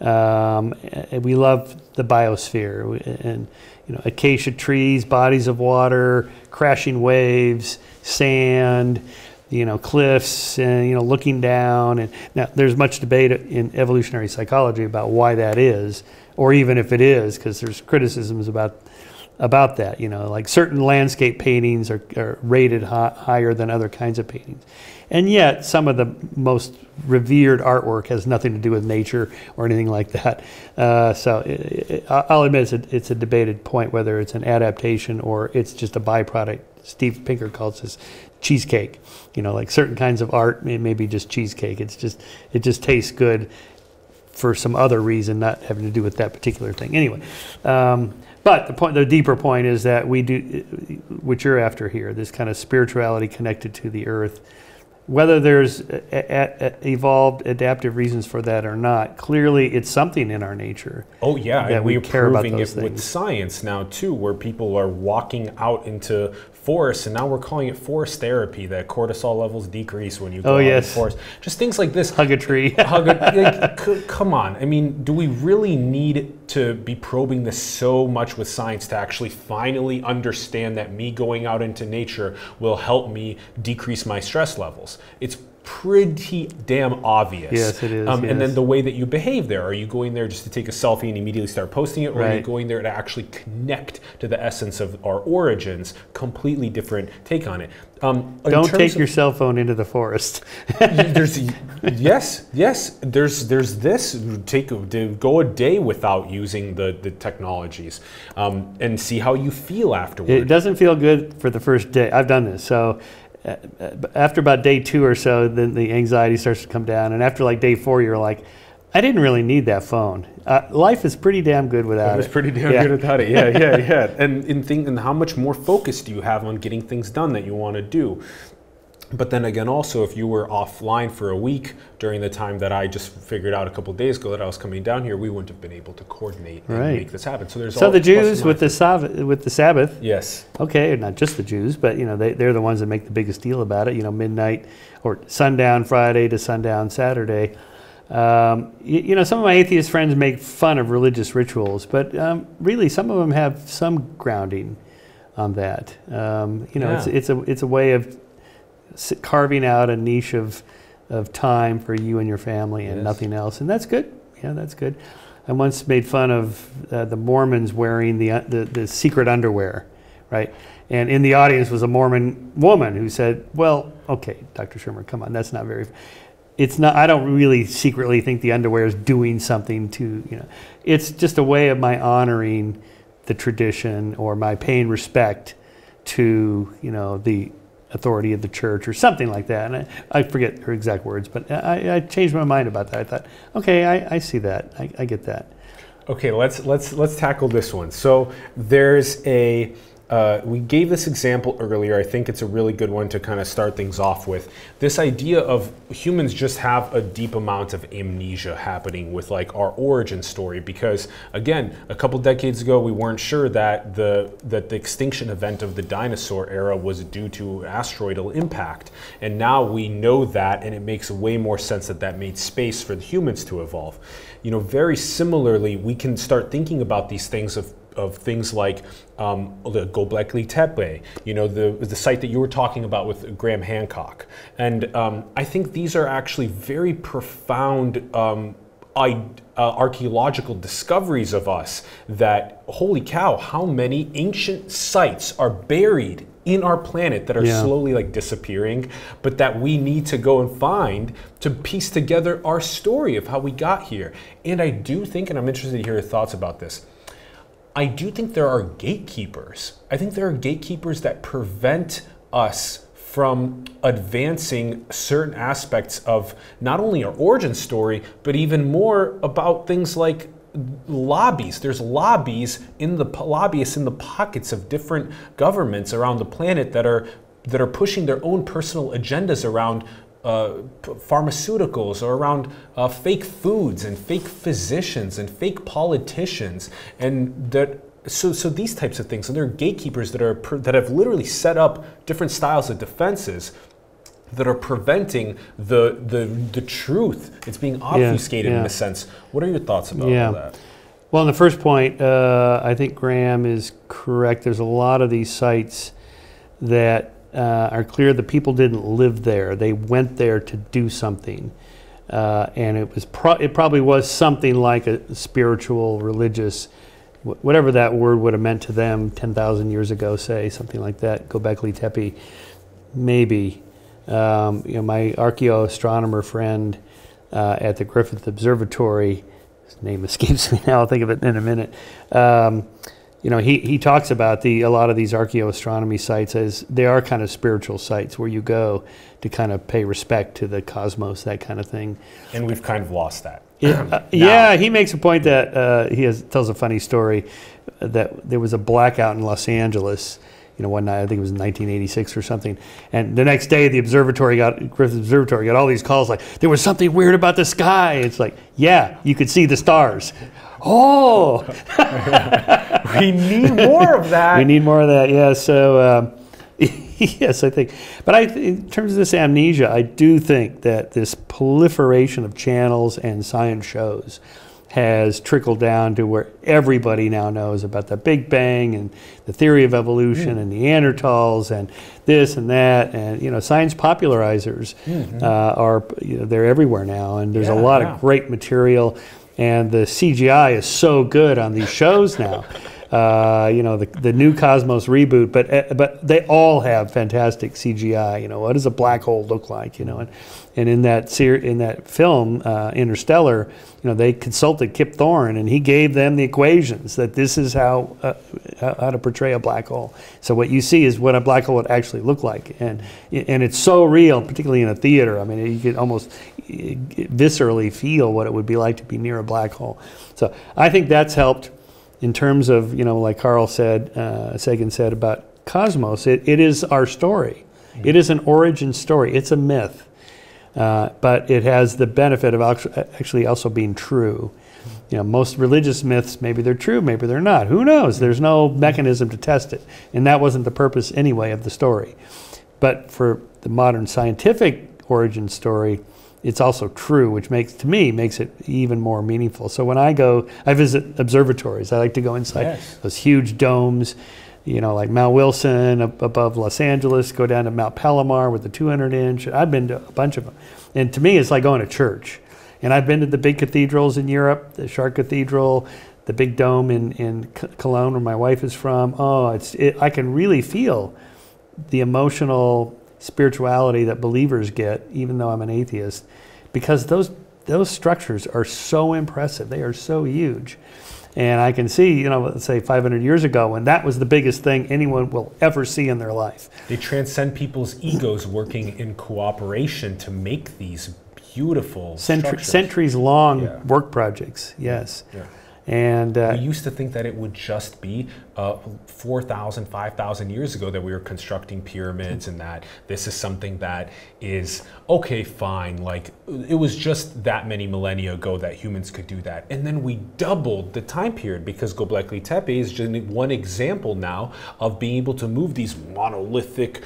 Um, we love the biosphere and you know acacia trees, bodies of water, crashing waves, sand you know, cliffs and, you know, looking down. And now there's much debate in evolutionary psychology about why that is, or even if it is, because there's criticisms about about that. You know, like certain landscape paintings are, are rated high, higher than other kinds of paintings. And yet, some of the most revered artwork has nothing to do with nature or anything like that. Uh, so it, it, I'll admit it's a, it's a debated point whether it's an adaptation or it's just a byproduct. Steve Pinker calls this cheesecake. You know, like certain kinds of art, it may be just cheesecake. It's just it just tastes good for some other reason, not having to do with that particular thing. Anyway, um, but the point, the deeper point is that we do, what you're after here, this kind of spirituality connected to the earth whether there's a, a, a evolved adaptive reasons for that or not, clearly it's something in our nature. Oh yeah, that we we're care proving about it things. with science now too, where people are walking out into forests, and now we're calling it forest therapy. That cortisol levels decrease when you go oh, out yes. forest. Just things like this. Hug a tree. hug a, like, come on. I mean, do we really need to be probing this so much with science to actually finally understand that me going out into nature will help me decrease my stress levels? It's pretty damn obvious. Yes, it is. Um, yes. And then the way that you behave there. Are you going there just to take a selfie and immediately start posting it? Or right. are you going there to actually connect to the essence of our origins? Completely different take on it. Um, Don't take your cell phone into the forest. there's yes, yes. There's there's this. Take go a day without using the the technologies, um, and see how you feel afterward. It doesn't feel good for the first day. I've done this, so after about day two or so, then the anxiety starts to come down. And after like day four, you're like, I didn't really need that phone. Uh, life is pretty damn good without it. It's pretty damn yeah. good without it. Yeah, yeah, yeah. and in think, and how much more focus do you have on getting things done that you want to do? But then again, also, if you were offline for a week during the time that I just figured out a couple days ago that I was coming down here, we wouldn't have been able to coordinate and right. make this happen. So there's so the Jews with the Sabbath, with the Sabbath. Yes. Okay, not just the Jews, but you know they they're the ones that make the biggest deal about it. You know, midnight or sundown Friday to sundown Saturday. Um, you, you, know, some of my atheist friends make fun of religious rituals, but um, really, some of them have some grounding on that. Um, you know, yeah. it's it's a it's a way of carving out a niche of, of time for you and your family and yes. nothing else. And that's good. Yeah, that's good. I once made fun of uh, the Mormons wearing the, uh, the, the secret underwear, right? And in the audience was a Mormon woman who said, "Well, okay, Dr. Shermer, come on, that's not very. It's not. I don't really secretly think the underwear is doing something to you know. It's just a way of my honoring the tradition or my paying respect to you know the authority of the church or something like that. And I, I forget her exact words, but I, I, changed my mind about that. I thought, okay, I, I see that. I, I, get that. Okay, let's let's let's tackle this one. So there's a uh, we gave this example earlier. I think it's a really good one to kind of start things off with. This idea of humans just have a deep amount of amnesia happening with like our origin story because again, a couple decades ago we weren't sure that the that the extinction event of the dinosaur era was due to asteroidal impact. And now we know that and it makes way more sense that that made space for the humans to evolve. You know, very similarly, we can start thinking about these things of of things like um, the Göbekli Tepe, you know, the, the site that you were talking about with Graham Hancock. And um, I think these are actually very profound um, I, uh, archaeological discoveries of us that, holy cow, how many ancient sites are buried in our planet that are yeah. slowly like disappearing, but that we need to go and find to piece together our story of how we got here. And I do think, and I'm interested to hear your thoughts about this, I do think there are gatekeepers. I think there are gatekeepers that prevent us from advancing certain aspects of not only our origin story, but even more about things like lobbies. There's lobbies in the lobbyists in the pockets of different governments around the planet that are that are pushing their own personal agendas around uh, pharmaceuticals or around uh, fake foods and fake physicians and fake politicians and that so, so these types of things and there are gatekeepers that are that have literally set up different styles of defenses that are preventing the the, the truth it's being obfuscated yeah, yeah. in a sense what are your thoughts about yeah. that well, in the first point, uh, I think Graham is correct. There's a lot of these sites that uh, are clear the people didn't live there. They went there to do something. Uh, and it was pro- it probably was something like a spiritual, religious, wh- whatever that word would have meant to them 10,000 years ago, say, something like that, Göbekli Tepe, maybe. Um, you know, my archaeoastronomer friend uh, at the Griffith Observatory, his name escapes me now, I'll think of it in a minute, um, you know, he, he talks about the a lot of these archaeoastronomy sites as they are kind of spiritual sites where you go to kind of pay respect to the cosmos, that kind of thing. And we've kind of lost that. uh, yeah, he makes a point that uh, he has, tells a funny story that there was a blackout in Los Angeles. You know, one night I think it was 1986 or something, and the next day the observatory got Griffith Observatory got all these calls like there was something weird about the sky. It's like, yeah, you could see the stars. Oh, we need more of that. we need more of that. Yeah. So um, yes, I think. But I, in terms of this amnesia, I do think that this proliferation of channels and science shows has trickled down to where everybody now knows about the Big Bang and the theory of evolution mm. and Neanderthals and this and that and you know science popularizers mm-hmm. uh, are you know, they're everywhere now and there's yeah, a lot of great material and the CGI is so good on these shows now. Uh, you know the the new Cosmos reboot, but uh, but they all have fantastic CGI. You know what does a black hole look like? You know, and, and in that ser- in that film uh, Interstellar, you know they consulted Kip Thorne and he gave them the equations that this is how, uh, how to portray a black hole. So what you see is what a black hole would actually look like, and and it's so real, particularly in a theater. I mean, you can almost viscerally feel what it would be like to be near a black hole. So I think that's helped in terms of, you know, like Carl said, uh, Sagan said about Cosmos, it, it is our story. It is an origin story. It's a myth. Uh, but it has the benefit of actually also being true. You know, most religious myths, maybe they're true, maybe they're not. Who knows? There's no mechanism to test it. And that wasn't the purpose anyway of the story. But for the modern scientific origin story, it's also true, which makes to me makes it even more meaningful. So when I go, I visit observatories. I like to go inside yes. those huge domes, you know, like Mount Wilson up above Los Angeles. Go down to Mount Palomar with the 200 inch. I've been to a bunch of them, and to me, it's like going to church. And I've been to the big cathedrals in Europe, the Chartres Cathedral, the big dome in in Cologne, where my wife is from. Oh, it's it, I can really feel the emotional spirituality that believers get, even though I'm an atheist, because those those structures are so impressive. They are so huge. And I can see, you know, let's say 500 years ago, when that was the biggest thing anyone will ever see in their life. They transcend people's egos working in cooperation to make these beautiful Century, centuries long yeah. work projects. Yes. Yeah. And uh, we used to think that it would just be uh, 4,000, 5,000 years ago that we were constructing pyramids and that this is something that is okay, fine. Like it was just that many millennia ago that humans could do that. And then we doubled the time period because Göbekli Tepe is just one example now of being able to move these monolithic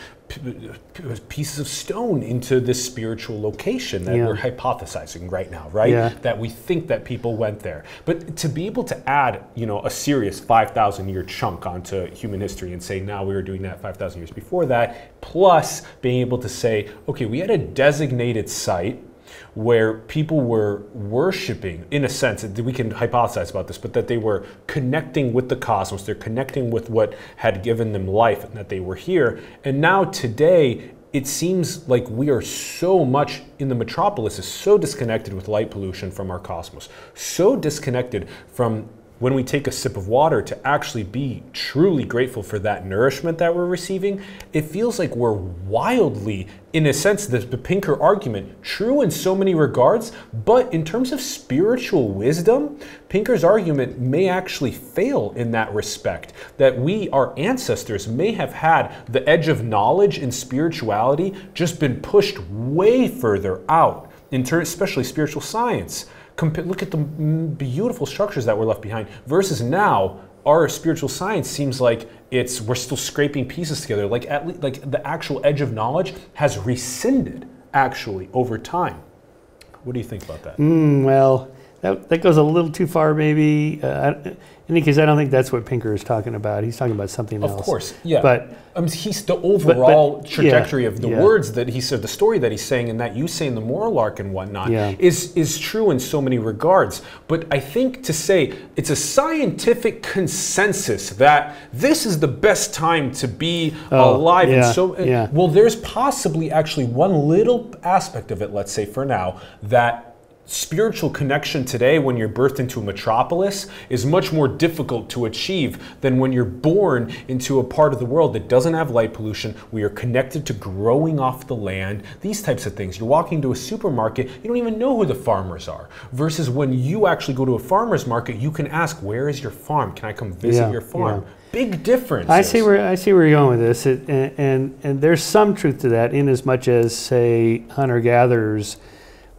pieces of stone into this spiritual location that yeah. we're hypothesizing right now, right? Yeah. That we think that people went there. But to be able to add, you know, a serious 5,000 year chunk onto human history and say, now we were doing that 5,000 years before that, plus being able to say, okay, we had a designated site where people were worshiping, in a sense, we can hypothesize about this, but that they were connecting with the cosmos, they're connecting with what had given them life, and that they were here. And now, today, it seems like we are so much in the metropolis is so disconnected with light pollution from our cosmos, so disconnected from when we take a sip of water to actually be truly grateful for that nourishment that we're receiving, it feels like we're wildly, in a sense, the, Pinker argument, true in so many regards, but in terms of spiritual wisdom, Pinker's argument may actually fail in that respect. That we, our ancestors, may have had the edge of knowledge and spirituality just been pushed way further out, in ter- especially spiritual science look at the beautiful structures that were left behind versus now our spiritual science seems like it's we're still scraping pieces together. Like at least, like the actual edge of knowledge has rescinded actually over time. What do you think about that? Mm, well that, that goes a little too far maybe uh, in any case, I don't think that's what Pinker is talking about. He's talking about something of else. Of course, yeah. But um, he's the overall but, but, trajectory yeah, of the yeah. words that he said, the story that he's saying, and that you say in the moral arc and whatnot yeah. is is true in so many regards. But I think to say it's a scientific consensus that this is the best time to be oh, alive, and so well, there's possibly actually one little aspect of it. Let's say for now that spiritual connection today when you're birthed into a metropolis is much more difficult to achieve than when you're born into a part of the world that doesn't have light pollution. We are connected to growing off the land, these types of things. You're walking to a supermarket, you don't even know who the farmers are. Versus when you actually go to a farmer's market, you can ask, Where is your farm? Can I come visit yeah, your farm? Yeah. Big difference. I see where I see where you're going with this, it, and, and and there's some truth to that, in as much as say hunter gatherers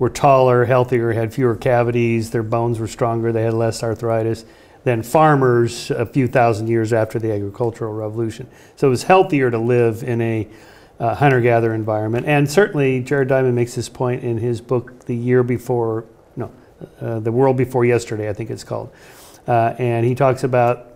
were taller, healthier, had fewer cavities, their bones were stronger, they had less arthritis than farmers a few thousand years after the agricultural revolution. So it was healthier to live in a uh, hunter-gatherer environment. And certainly Jared Diamond makes this point in his book, The Year Before, no, uh, The World Before Yesterday, I think it's called. Uh, and he talks about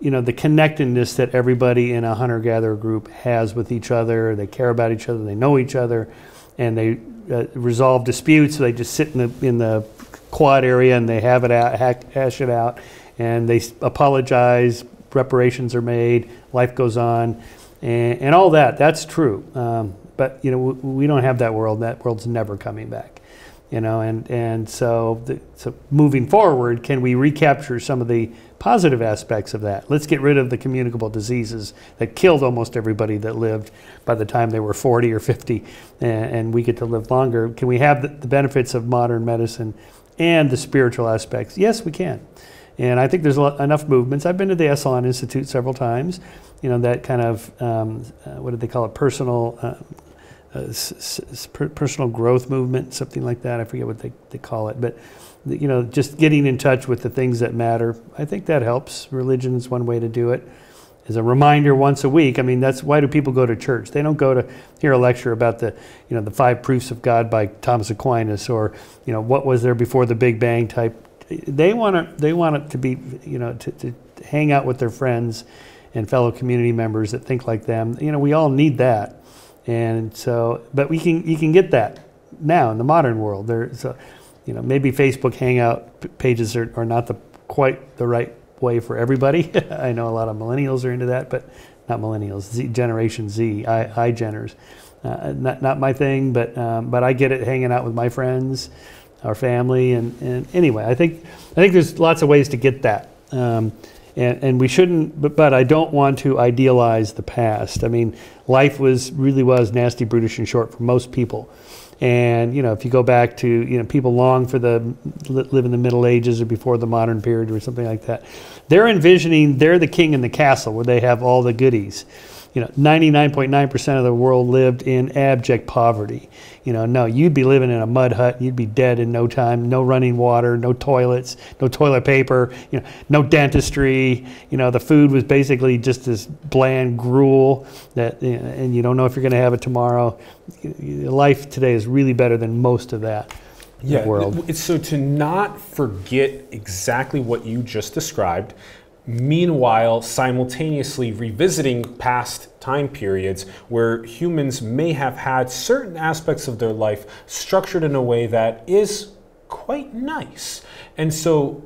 you know the connectedness that everybody in a hunter-gatherer group has with each other. They care about each other. They know each other, and they uh, resolve disputes. They just sit in the in the quad area and they have it out, hash it out, and they apologize. Reparations are made. Life goes on, and, and all that. That's true. Um, but you know we, we, don't have that world. That world's never coming back. You know, and and so the, so moving forward, can we recapture some of the positive aspects of that. Let's get rid of the communicable diseases that killed almost everybody that lived by the time they were 40 or 50, and, and we get to live longer. Can we have the, the benefits of modern medicine and the spiritual aspects? Yes, we can. And I think there's enough movements. I've been to the Esalen Institute several times. You know, that kind of, um, uh, what do they call it, personal, uh, uh, personal growth movement, something like that. I forget what they, they call it. But you know, just getting in touch with the things that matter. I think that helps. Religion is one way to do it. As a reminder once a week. I mean, that's why do people go to church? They don't go to hear a lecture about the, you know, the five proofs of God by Thomas Aquinas or, you know, what was there before the Big Bang type. They want to, they want it to be, you know, to, to hang out with their friends and fellow community members that think like them. You know, we all need that. And so, but we can, you can get that now in the modern world. There's a, you know, maybe Facebook Hangout pages are, are not the quite the right way for everybody. I know a lot of millennials are into that, but not millennials, Z, Generation Z, I, iGeners. Uh, not, not my thing, but, um, but I get it hanging out with my friends, our family, and, and anyway, I think, I think there's lots of ways to get that. Um, and, and we shouldn't, but, but I don't want to idealize the past. I mean, life was really was nasty, brutish, and short for most people. And you know, if you go back to you know, people long for the live in the Middle Ages or before the modern period or something like that. They're envisioning they're the king in the castle where they have all the goodies. You know, 99.9% of the world lived in abject poverty. You know, no, you'd be living in a mud hut, you'd be dead in no time. No running water, no toilets, no toilet paper. You know, no dentistry. You know, the food was basically just this bland gruel that, and you don't know if you're going to have it tomorrow. Life today is really better than most of that yeah, world. So to not forget exactly what you just described, meanwhile simultaneously revisiting past time periods where humans may have had certain aspects of their life structured in a way that is quite nice. And so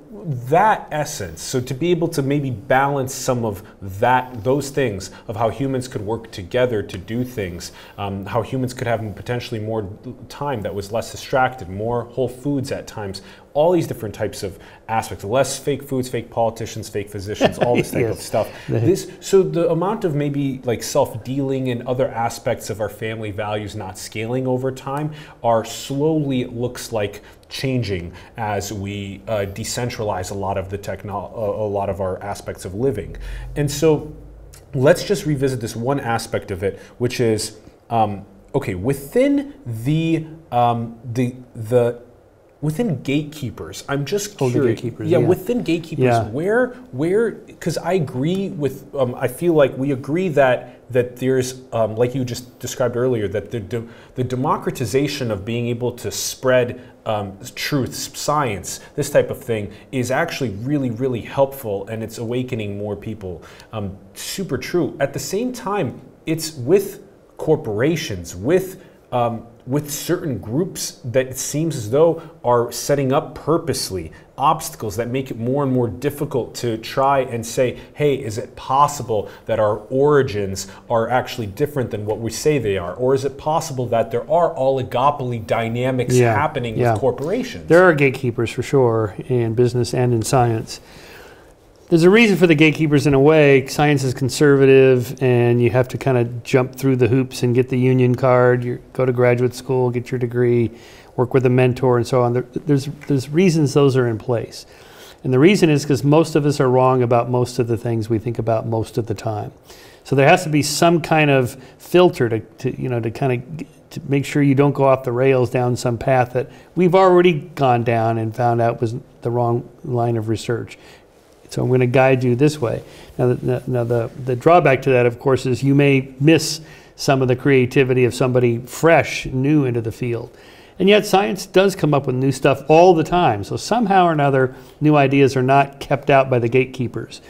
that essence, so to be able to maybe balance some of that, those things of how humans could work together to do things, um, how humans could have potentially more time that was less distracted, more whole foods at times, all these different types of aspects, less fake foods, fake politicians, fake physicians, all this type yes. of stuff. This, so the amount of maybe like self-dealing and other aspects of our family values not scaling over time are slowly, it looks like, changing as we uh, decentralize a lot of the techno- a lot of our aspects of living. And so let's just revisit this one aspect of it, which is um, okay within the um, the the within gatekeepers i'm just oh, curious. yeah, yeah, within gatekeepers yeah. where where because i agree with um, i feel like we agree that that there's um, like you just described earlier that the, de- the democratization of being able to spread um, truth science this type of thing is actually really really helpful and it's awakening more people. Um, super true. At the same time it's with corporations with um, with certain groups that it seems as though are setting up purposely obstacles that make it more and more difficult to try and say, hey, is it possible that our origins are actually different than what we say they are? Or is it possible that there are oligopoly dynamics yeah, happening yeah. with corporations? There are gatekeepers for sure in business and in science there's a reason for the gatekeepers in a way. Science is conservative, and you have to kind of jump through the hoops and get the union card. You go to graduate school, get your degree, work with a mentor, and so on. There, there's there's reasons those are in place, and the reason is because most of us are wrong about most of the things we think about most of the time. So there has to be some kind of filter to, to you know to kind of to make sure you don't go off the rails down some path that we've already gone down and found out was the wrong line of research. So I'm going to guide you this way. Now, the, now the, the drawback to that, of course, is you may miss some of the creativity of somebody fresh, new into the field. And yet, science does come up with new stuff all the time. So somehow or another, new ideas are not kept out by the gatekeepers.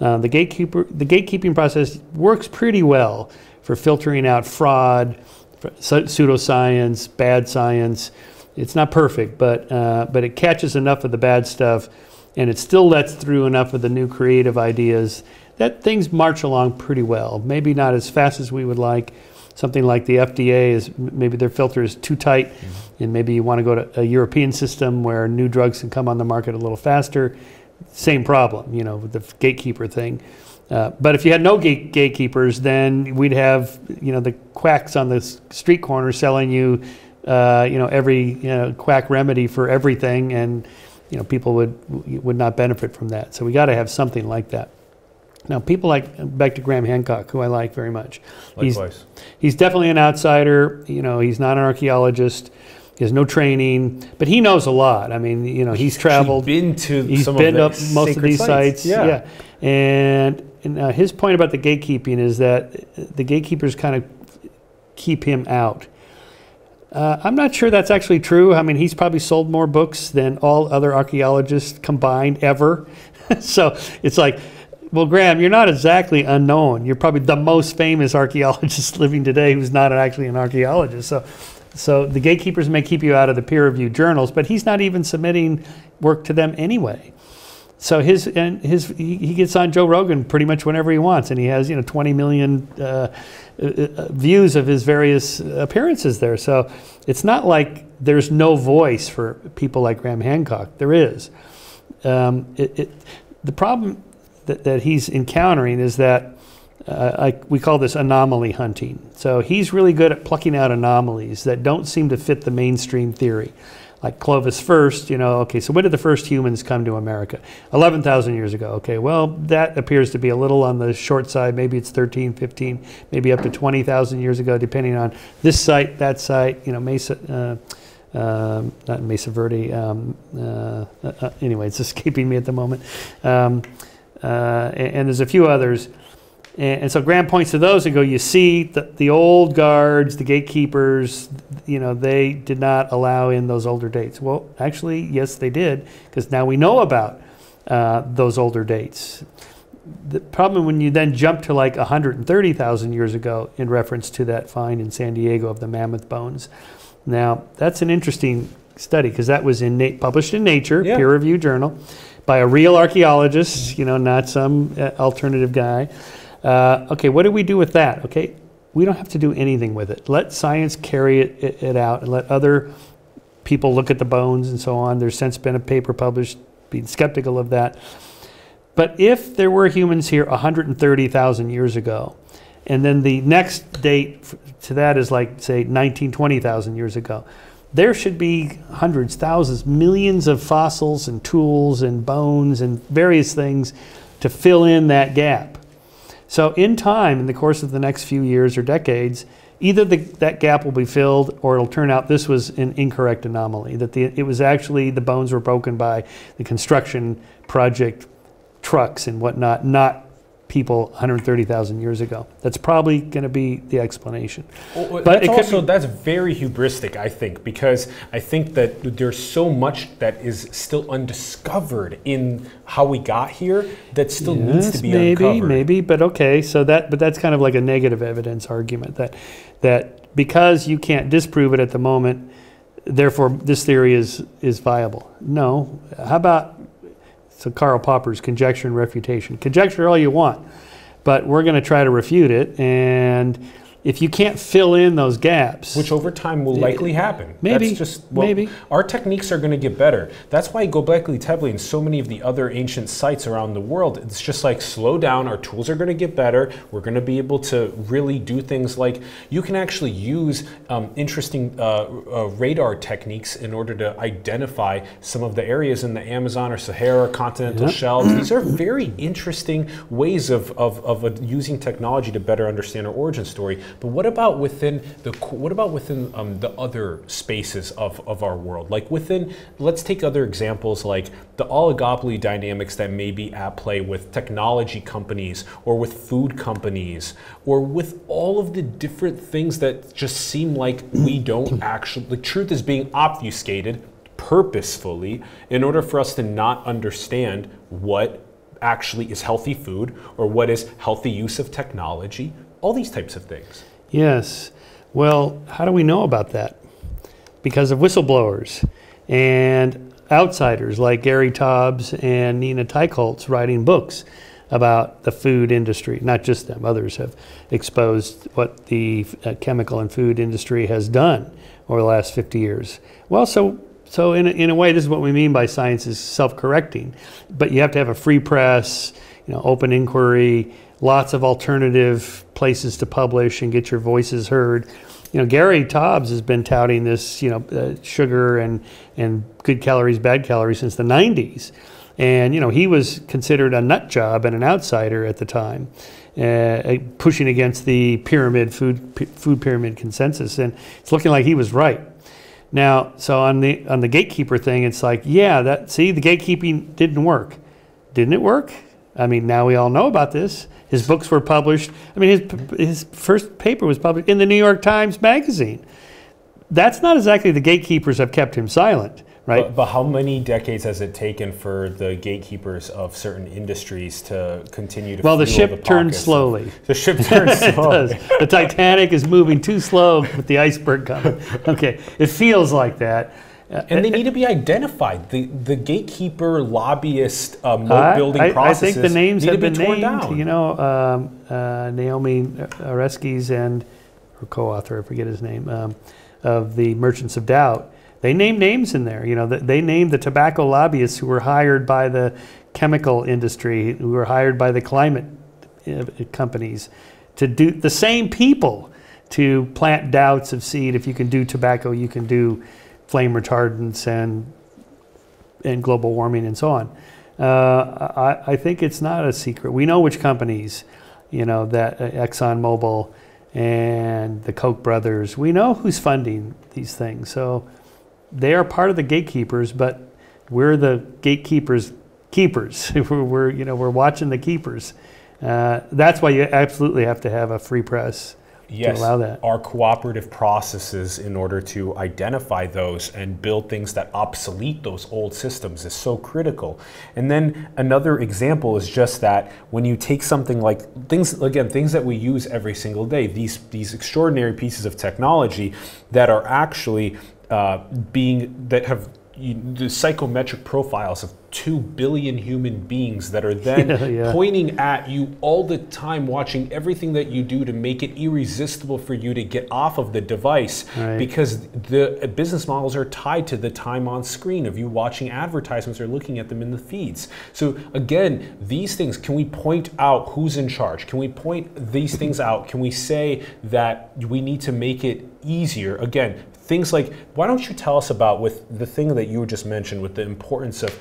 Uh, the gatekeeper, the gatekeeping process works pretty well for filtering out fraud, pseudoscience, bad science. It's not perfect, but uh, but it catches enough of the bad stuff and it still lets through enough of the new creative ideas that things march along pretty well. Maybe not as fast as we would like. Something like the FDA is maybe their filter is too tight, mm-hmm. and maybe you want to go to a European system where new drugs can come on the market a little faster. Same problem, you know, with the gatekeeper thing. Uh, but if you had no gate- gatekeepers, then we'd have you know the quacks on the street corner selling you, uh, you know, every you know, quack remedy for everything, and you know, people would would not benefit from that. So we got to have something like that. Now, people like back to Graham Hancock, who I like very much. Likewise. He's, he's definitely an outsider. You know, he's not an archaeologist. He has no training, but he knows a lot. I mean, you know, he's traveled. He's been to he's some been of up most of these sites. sites. Yeah. yeah. And, and uh, his point about the gatekeeping is that the gatekeepers kind of keep him out. Uh, I'm not sure that's actually true. I mean, he's probably sold more books than all other archaeologists combined ever. so it's like, well, Graham, you're not exactly unknown. You're probably the most famous archaeologist living today who's not actually an archaeologist. So, so the gatekeepers may keep you out of the peer-reviewed journals, but he's not even submitting work to them anyway. So his and his he, gets on Joe Rogan pretty much whenever he wants, and he has you know 20 million. Uh, views of his various appearances there. So it's not like there's no voice for people like Graham Hancock. There is. Um, it, it, the problem that, that, he's encountering is that uh, I, we call this anomaly hunting. So he's really good at plucking out anomalies that don't seem to fit the mainstream theory. Like Clovis first, you know, okay, so when did the first humans come to America? 11,000 years ago. Okay, well, that appears to be a little on the short side. Maybe it's 13, 15, maybe up to 20,000 years ago, depending on this site, that site, you know, Mesa. Uh, um, not Mesa Verde. Um, uh, uh, anyway, it's escaping me at the moment. Um, uh, and, and, there's a few others. And, and, so Graham points to those and go, you see, the, the old guards, the gatekeepers, you know, they did not allow in those older dates. Well, actually, yes, they did, because now we know about uh, those older dates. The problem when you then jump to like 130,000 years ago in reference to that find in San Diego of the mammoth bones, now, that's an interesting study because that was in Na- published in Nature, yeah. peer-reviewed journal, by a real archaeologist. You know, not some uh, alternative guy. Uh, okay, what do we do with that? Okay, we don't have to do anything with it. Let science carry it, it, it out, and let other people look at the bones and so on. There's since been a paper published being skeptical of that. But if there were humans here 130,000 years ago, and then the next date to that is like, say, 19, 20,000 years ago. There should be hundreds, thousands, millions of fossils and tools and bones and various things to fill in that gap. So, in time, in the course of the next few years or decades, either the, that gap will be filled or it'll turn out this was an incorrect anomaly, that the, it was actually the bones were broken by the construction project trucks and whatnot, not people 130,000 years ago. That's probably going to be the explanation. Well, but also be, that's very hubristic, I think, because I think that there's so much that is still undiscovered in how we got here that still yes, needs to be maybe, uncovered. Maybe, but okay. So that, but that's kind of like a negative evidence argument that that because you can't disprove it at the moment, therefore this theory is is viable. No. How about so Karl Popper's conjecture and refutation. Conjecture all you want, but we're going to try to refute it. And if you can't fill in those gaps, which over time will likely happen, maybe, that's just well, maybe our techniques are going to get better. That's why Göbekli Tepe and so many of the other ancient sites around the world, it's just like slow down. Our tools are going to get better. We're going to be able to really do things like you can actually use um, interesting uh, uh, radar techniques in order to identify some of the areas in the Amazon or Sahara continental yep. shelves. These are very interesting ways of, of, of uh, using technology to better understand our origin story. But what about within the what about within um, the other spaces of, of our world? Like within, let's take other examples like the oligopoly dynamics that may be at play with technology companies or with food companies or with all of the different things that just seem like we don't actually. The truth is being obfuscated purposefully in order for us to not understand what actually is healthy food or what is healthy use of technology all these types of things. Yes. Well, how do we know about that? Because of whistleblowers and outsiders like Gary Taubes and Nina Teicholz writing books about the food industry. Not just them, others have exposed what the uh, chemical and food industry has done over the last 50 years. Well, so so in a, in a way, this is what we mean by science is self-correcting, but you have to have a free press, you know, open inquiry, lots of alternative places to publish and get your voices heard. You know, Gary Taubes has been touting this, you know, uh, sugar and, and good calories, bad calories since the 90s. And, you know, he was considered a nut job and an outsider at the time, uh, pushing against the pyramid, food, food pyramid consensus. And it's looking like he was right. Now, so on the, on the gatekeeper thing, it's like, yeah, that, see, the gatekeeping didn't work. Didn't it work? I mean, now we all know about this. His books were published. I mean, his, his first paper was published in the New York Times Magazine. That's not exactly the gatekeepers have kept him silent, right? But, but, how many decades has it taken for the gatekeepers of certain industries to continue to? Well, the ship the turns slowly. The ship turns slowly. the Titanic is moving too slow with the iceberg coming. Okay, it feels like that. And they need to be identified. The the gatekeeper, lobbyist, uh, moat building I, processes. I think the names have been be named. Down. You know, um, uh, Naomi Oreskes and her co-author, I forget his name, um, of the Merchants of Doubt. They named names in there. You know, they named the tobacco lobbyists who were hired by the chemical industry, who were hired by the climate uh, companies to do the same people to plant doubts of seed. If you can do tobacco, you can do flame retardants and and global warming and so on. Uh, I, I think it's not a secret. We know which companies, you know, that uh, ExxonMobil and the Koch brothers. We know who's funding these things. So they are part of the gatekeepers, but we're the gatekeepers keepers. we're, you know we're watching the keepers. Uh, that's why you absolutely have to have a free press yes, allow that. Our cooperative processes in order to identify those and build things that obsolete those old systems is so critical. And then another example is just that when you take something like things again, things that we use every single day, these these extraordinary pieces of technology that are actually uh, being that have you, the psychometric profiles of 2 billion human beings that are then yeah, yeah. pointing at you all the time, watching everything that you do to make it irresistible for you to get off of the device right. because the business models are tied to the time on screen of you watching advertisements or looking at them in the feeds. So, again, these things can we point out who's in charge? Can we point these things out? Can we say that we need to make it easier? Again, things like why don't you tell us about with the thing that you just mentioned with the importance of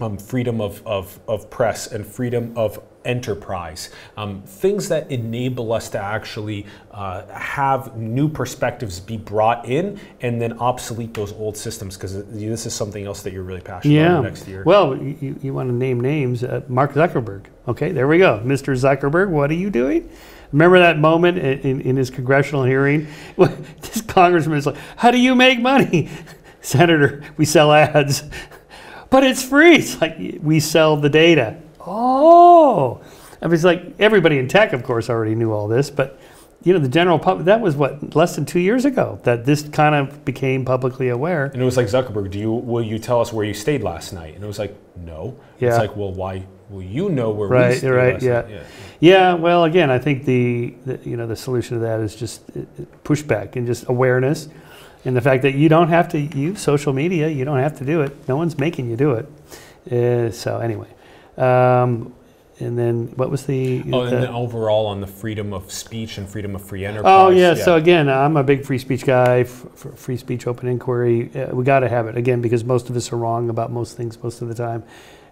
um, freedom of, of, of press and freedom of enterprise, um, things that enable us to actually uh, have new perspectives be brought in and then obsolete those old systems because this is something else that you're really passionate yeah. about next year. Well, you, you want to name names. Uh, Mark Zuckerberg. Okay, there we go. Mr. Zuckerberg, what are you doing? Remember that moment in, in, in his congressional hearing? this congressman is like, How do you make money? Senator, we sell ads. but it's free. It's like, we sell the data. Oh. I mean, it's like everybody in tech, of course, already knew all this, but you know, the general public, that was what, less than two years ago that this kind of became publicly aware. And it was like, Zuckerberg, do you, will you tell us where you stayed last night? And it was like, no. Yeah. It's like, well, why, will you know where right, we right, yeah. yeah. Yeah, well, again, I think the, the, you know the solution to that is just uh, pushback and just awareness, and the fact that you don't have to use social media. You don't have to do it. No one's making you do it. Uh, so anyway, um, and then what was the? Oh, the, and then overall on the freedom of speech and freedom of free enterprise. Oh yeah. yeah. So again, I'm a big free speech guy. free speech, open inquiry. Uh, we got to have it again because most of us are wrong about most things most of the time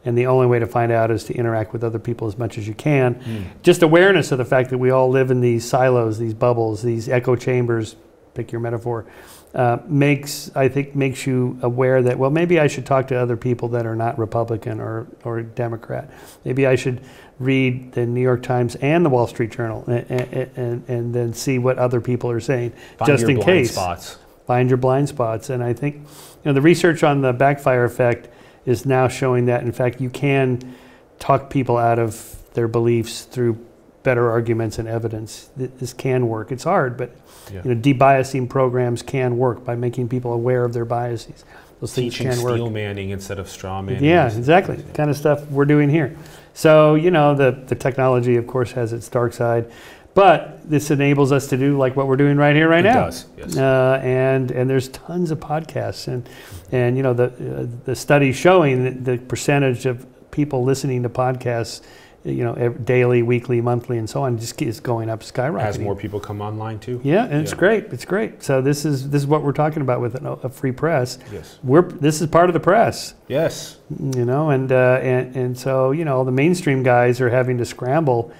and the only way to find out is to interact with other people as much as you can. Mm. Just awareness of the fact that we all live in these silos, these bubbles, these echo chambers, pick your metaphor, uh, makes, I think, makes you aware that, well, maybe I should talk to other people that are not Republican or, or Democrat. Maybe I should read the New York Times and the Wall Street Journal and, and, and, and then see what other people are saying, Find just in case. Spots. Find your blind spots. And I think, you know, the research on the backfire effect is now showing that, in fact, you can talk people out of their beliefs through better arguments and evidence. This can work. It's hard, but yeah. you know, debiasing programs can work by making people aware of their biases. Those things Teaching can work. steel manning instead of straw manning. Yeah, exactly. The kind of stuff we're doing here. So, you know, the, the technology, of course, has its dark side. But this enables us to do like what we're doing right here, right it now. It does, yes. Uh, and and there's tons of podcasts, and and you know the uh, the study showing the percentage of people listening to podcasts you know, daily, weekly, monthly, and so on, just is going up, skyrocketing. As more people come online too. Yeah, and yeah. it's great. It's great. So this is this is what we're talking about with a, free press. Yes. We're this is part of the press. Yes. You know, and uh, and and so you know the mainstream guys are having to scramble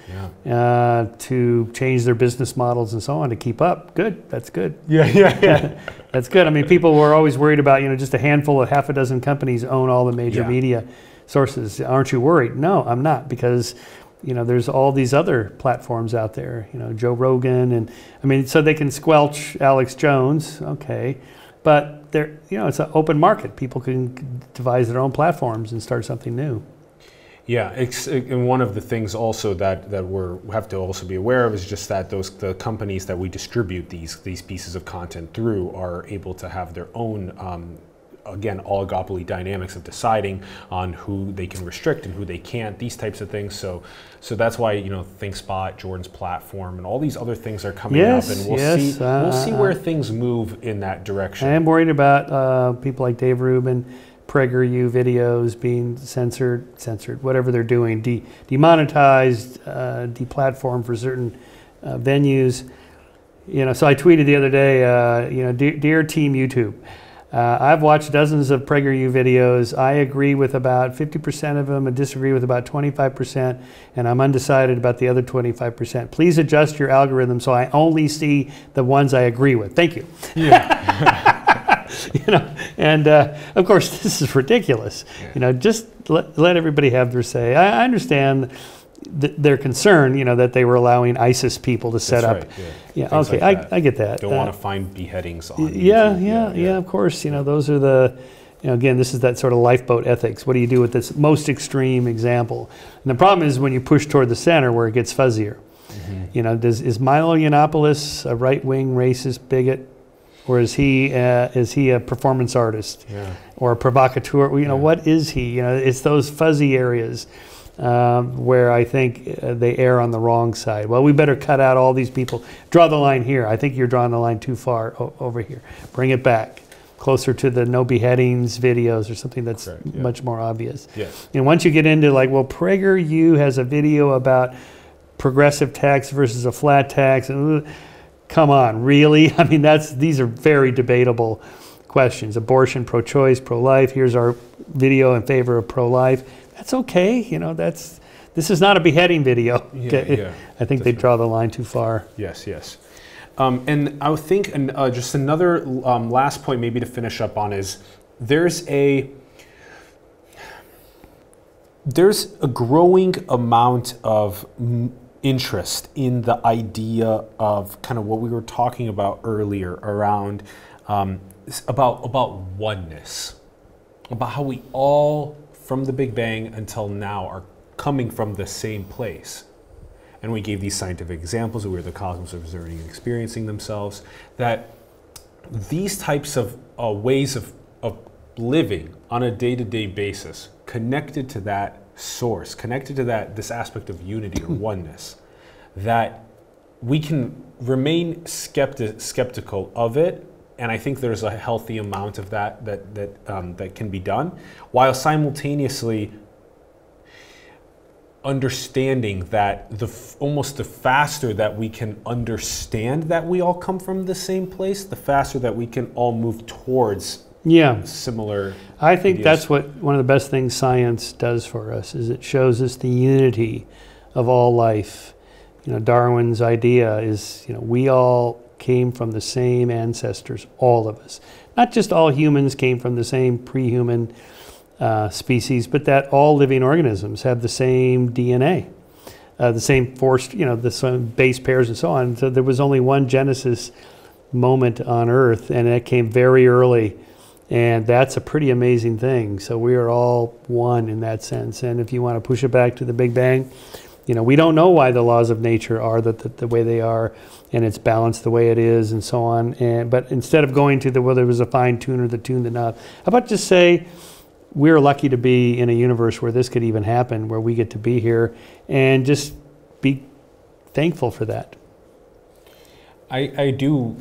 yeah. uh, to change their business models and so on to keep up. Good. That's good. Yeah, yeah, yeah. That's good. I mean, people were always worried about you know just a handful of half a dozen companies own all the major yeah. media sources. Aren't you worried? No, I'm not because you know there's all these other platforms out there. You know Joe Rogan and I mean so they can squelch Alex Jones, okay, but they're you know it's an open market. People can devise their own platforms and start something new. Yeah, and one of the things also that, that we have to also be aware of is just that those the companies that we distribute these these pieces of content through are able to have their own um, again oligopoly dynamics of deciding on who they can restrict and who they can't these types of things so so that's why you know ThinkSpot Jordan's platform and all these other things are coming yes, up and we'll yes, see uh, we'll see where things move in that direction I am worried about uh, people like Dave Rubin PragerU videos being censored, censored, whatever they're doing, de- demonetized, uh, deplatformed for certain uh, venues. You know, so I tweeted the other day, uh, you know, dear, dear Team YouTube, uh, I've watched dozens of PragerU videos. I agree with about 50% of them and disagree with about 25%, and I'm undecided about the other 25%. Please adjust your algorithm so I only see the ones I agree with. Thank you. Yeah. you know, and uh, of course, this is ridiculous. Yeah. You know, just let, let everybody have their say. I, I understand th- their concern, you know, that they were allowing ISIS people to set That's up. right, yeah. Yeah, okay, like I. I get that. Don't Uh, want to find beheadings on. yeah, YouTube. yeah, yeah, of course. You know, those are the, you know, again, this is that sort of lifeboat ethics. What do you do with this most extreme example? And the problem is when you push toward the center where it gets fuzzier. Mhm. You know, does, is Milo Yiannopoulos a right-wing racist bigot? Or is he, uh, is he a performance artist Yeah. or a provocateur? You know, Yeah. what is he? You know, it's those fuzzy areas um, where I think uh, they err on the wrong side. Well, we better cut out all these people. Draw the line here. I think you're drawing the line too far o- over here. Bring it back closer to the no beheadings videos or something that's Correct, yeah. much more obvious. Yes. And once you get into like, well, PragerU has a video about progressive tax versus a flat tax, and come on, really? I mean, that's these are very debatable questions. Abortion, pro-choice, pro-life. Here's our video in favor of pro-life. That's okay. You know, that's this is not a beheading video. Yeah, okay? yeah. I think they draw the line too far. Yes, yes. Um, and I would think an, uh, just another um, last point, maybe to finish up on, is there's a there's a growing amount of interest in the idea of kind of what we were talking about earlier around um, about about oneness, about how we all from the Big Bang until now are coming from the same place. And we gave these scientific examples of where the cosmos are observing and experiencing themselves. That these types of uh, ways of, of living on a day-to-day basis, connected to that source, connected to that this aspect of unity or oneness, that we can remain skepti- skeptical of it, and I think there's a healthy amount of that that that um, that can be done, while simultaneously understanding that the f- almost the faster that we can understand that we all come from the same place, the faster that we can all move towards Yeah. similar. I think ideas. that's what one of the best things science does for us is it shows us the unity of all life. You know, Darwin's idea is, you know, we all came from the same ancestors, all of us. Not just all humans came from the same pre-human uh, species, but that all living organisms have the same DNA, uh, the same forced, you know, the same base pairs and so on. So there was only one Genesis moment on Earth, and it came very early. And that's a pretty amazing thing. So we are all one in that sense. And if you want to push it back to the Big Bang, you know, we don't know why the laws of nature are the, the, the way they are, and it's balanced the way it is, and so on. And but instead of going to the well, there was a fine tuner that tuned the knob, how about just say we're lucky to be in a universe where this could even happen, where we get to be here, and just be thankful for that. I, I do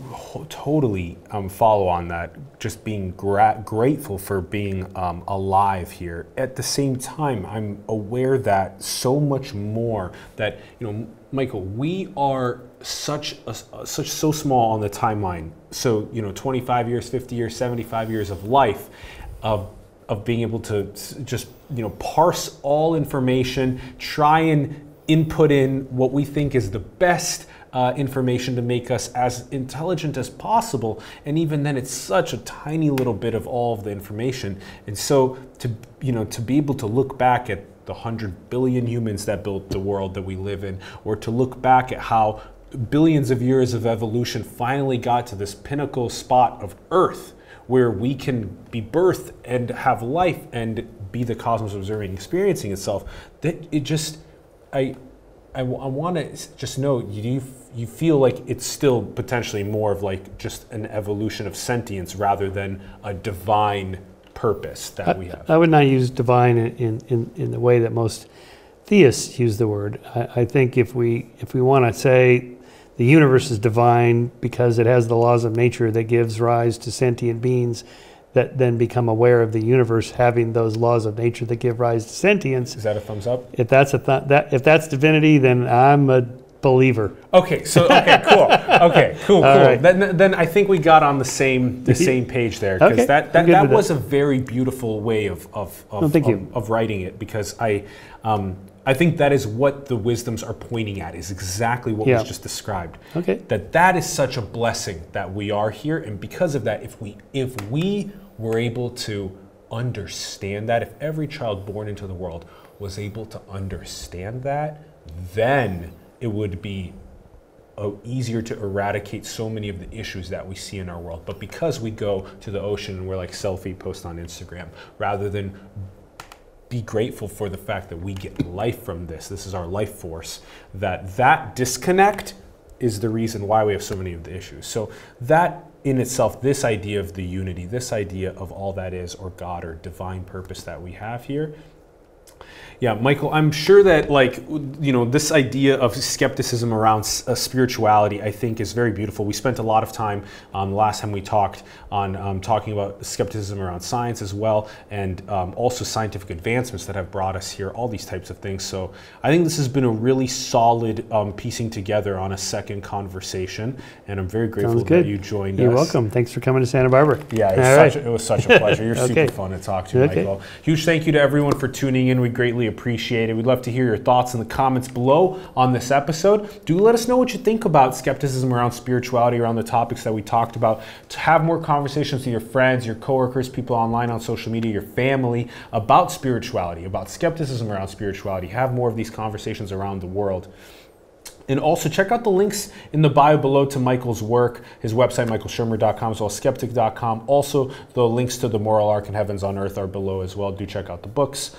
totally um, follow on that, just being gra- grateful for being um, alive here. At the same time, I'm aware that so much more that, you know, Michael, we are such a, such so small on the timeline. So, you know, 25 years, 50 years, 75 years of life of of being able to just, you know, parse all information, try and input in what we think is the best uh, information to make us as intelligent as possible. And even then, it's such a tiny little bit of all of the information. And so, to you know, to be able to look back at the hundred billion humans that built the world that we live in, or to look back at how billions of years of evolution finally got to this pinnacle spot of Earth where we can be birthed and have life and be the cosmos observing experiencing itself that it just i i, want to just know do you you feel like it's still potentially more of like just an evolution of sentience rather than a divine purpose that we have I would not use divine in, in, in, in the way that most theists use the word. I, I think if we if we want to say the universe is divine because it has the laws of nature that gives rise to sentient beings, that then become aware of the universe having those laws of nature that give rise to sentience. Is that a thumbs up? If that's a th- that if that's divinity, then I'm a believer. Okay, so okay, cool. Okay, cool, cool. Right. Then, then I think we got on the same the same page there because Okay, that that, that was a very beautiful way of of of, thank of, of writing it because I um, I think that is what the wisdoms are pointing at is exactly what Yeah. was just described. Okay. That that is such a blessing that we are here, and because of that, if we if we were able to understand that, if every child born into the world was able to understand that, then it would be uh, easier to eradicate so many of the issues that we see in our world. But because we go to the ocean and we're like selfie post on Instagram, rather than be grateful for the fact that we get life from this, this is our life force, that that disconnect is the reason why we have so many of the issues. So that in itself, this idea of the unity, this idea of all that is, or God, or divine purpose that we have here, yeah, Michael, I'm sure that like you know this idea of skepticism around s- uh, spirituality, I think, is very beautiful. We spent a lot of time um, the last time we talked on um, talking about skepticism around science as well, and um, also scientific advancements that have brought us here. All these types of things. So I think this has been a really solid um, piecing together on a second conversation, and I'm very grateful that you joined us. You're welcome. Thanks for coming to Santa Barbara. Yeah, it was, such right. a, it was such a pleasure. You're Okay. super fun to talk to, Okay. Michael. Huge thank you to everyone for tuning in. We greatly appreciate it. We'd love to hear your thoughts in the comments below on this episode. Do let us know what you think about skepticism around spirituality, around the topics that we talked about. To have more conversations with your friends, your coworkers, people online on social media, your family about spirituality, about skepticism around spirituality. Have more of these conversations around the world. And also check out the links in the bio below to Michael's work, his website, michaelshermer.com, as well as skeptic.com. Also, the links to the Moral Arc and Heavens on Earth are below as well. Do check out the books.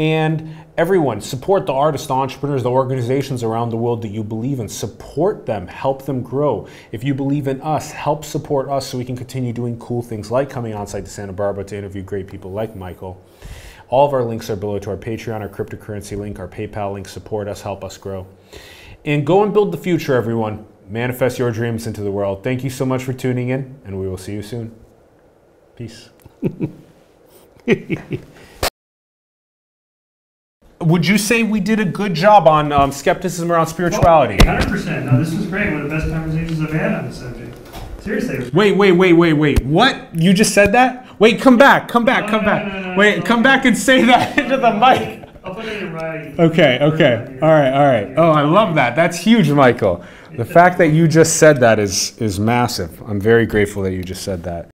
And everyone, support the artists, the entrepreneurs, the organizations around the world that you believe in. Support them, help them grow. If you believe in us, help support us so we can continue doing cool things like coming on site to Santa Barbara to interview great people like Michael. All of our links are below to our Patreon, our cryptocurrency link, our PayPal link. Support us, help us grow. And go and build the future, everyone. Manifest your dreams into the world. Thank you so much for tuning in, and we will see you soon. Peace. Would you say we did a good job on um, skepticism around spirituality? Hundred percent. No, this was great. One of the best conversations I've had on the subject. Seriously. Wait, wait, wait, wait, wait. What? You just said that? Wait, come back, come back, come No, back. no, Wait, come back and say that into the mic. I'll put it in writing. Okay, okay. All right, all right. Oh, I love that. That's huge, Michael. The fact that you just said that is is massive. I'm very grateful that you just said that.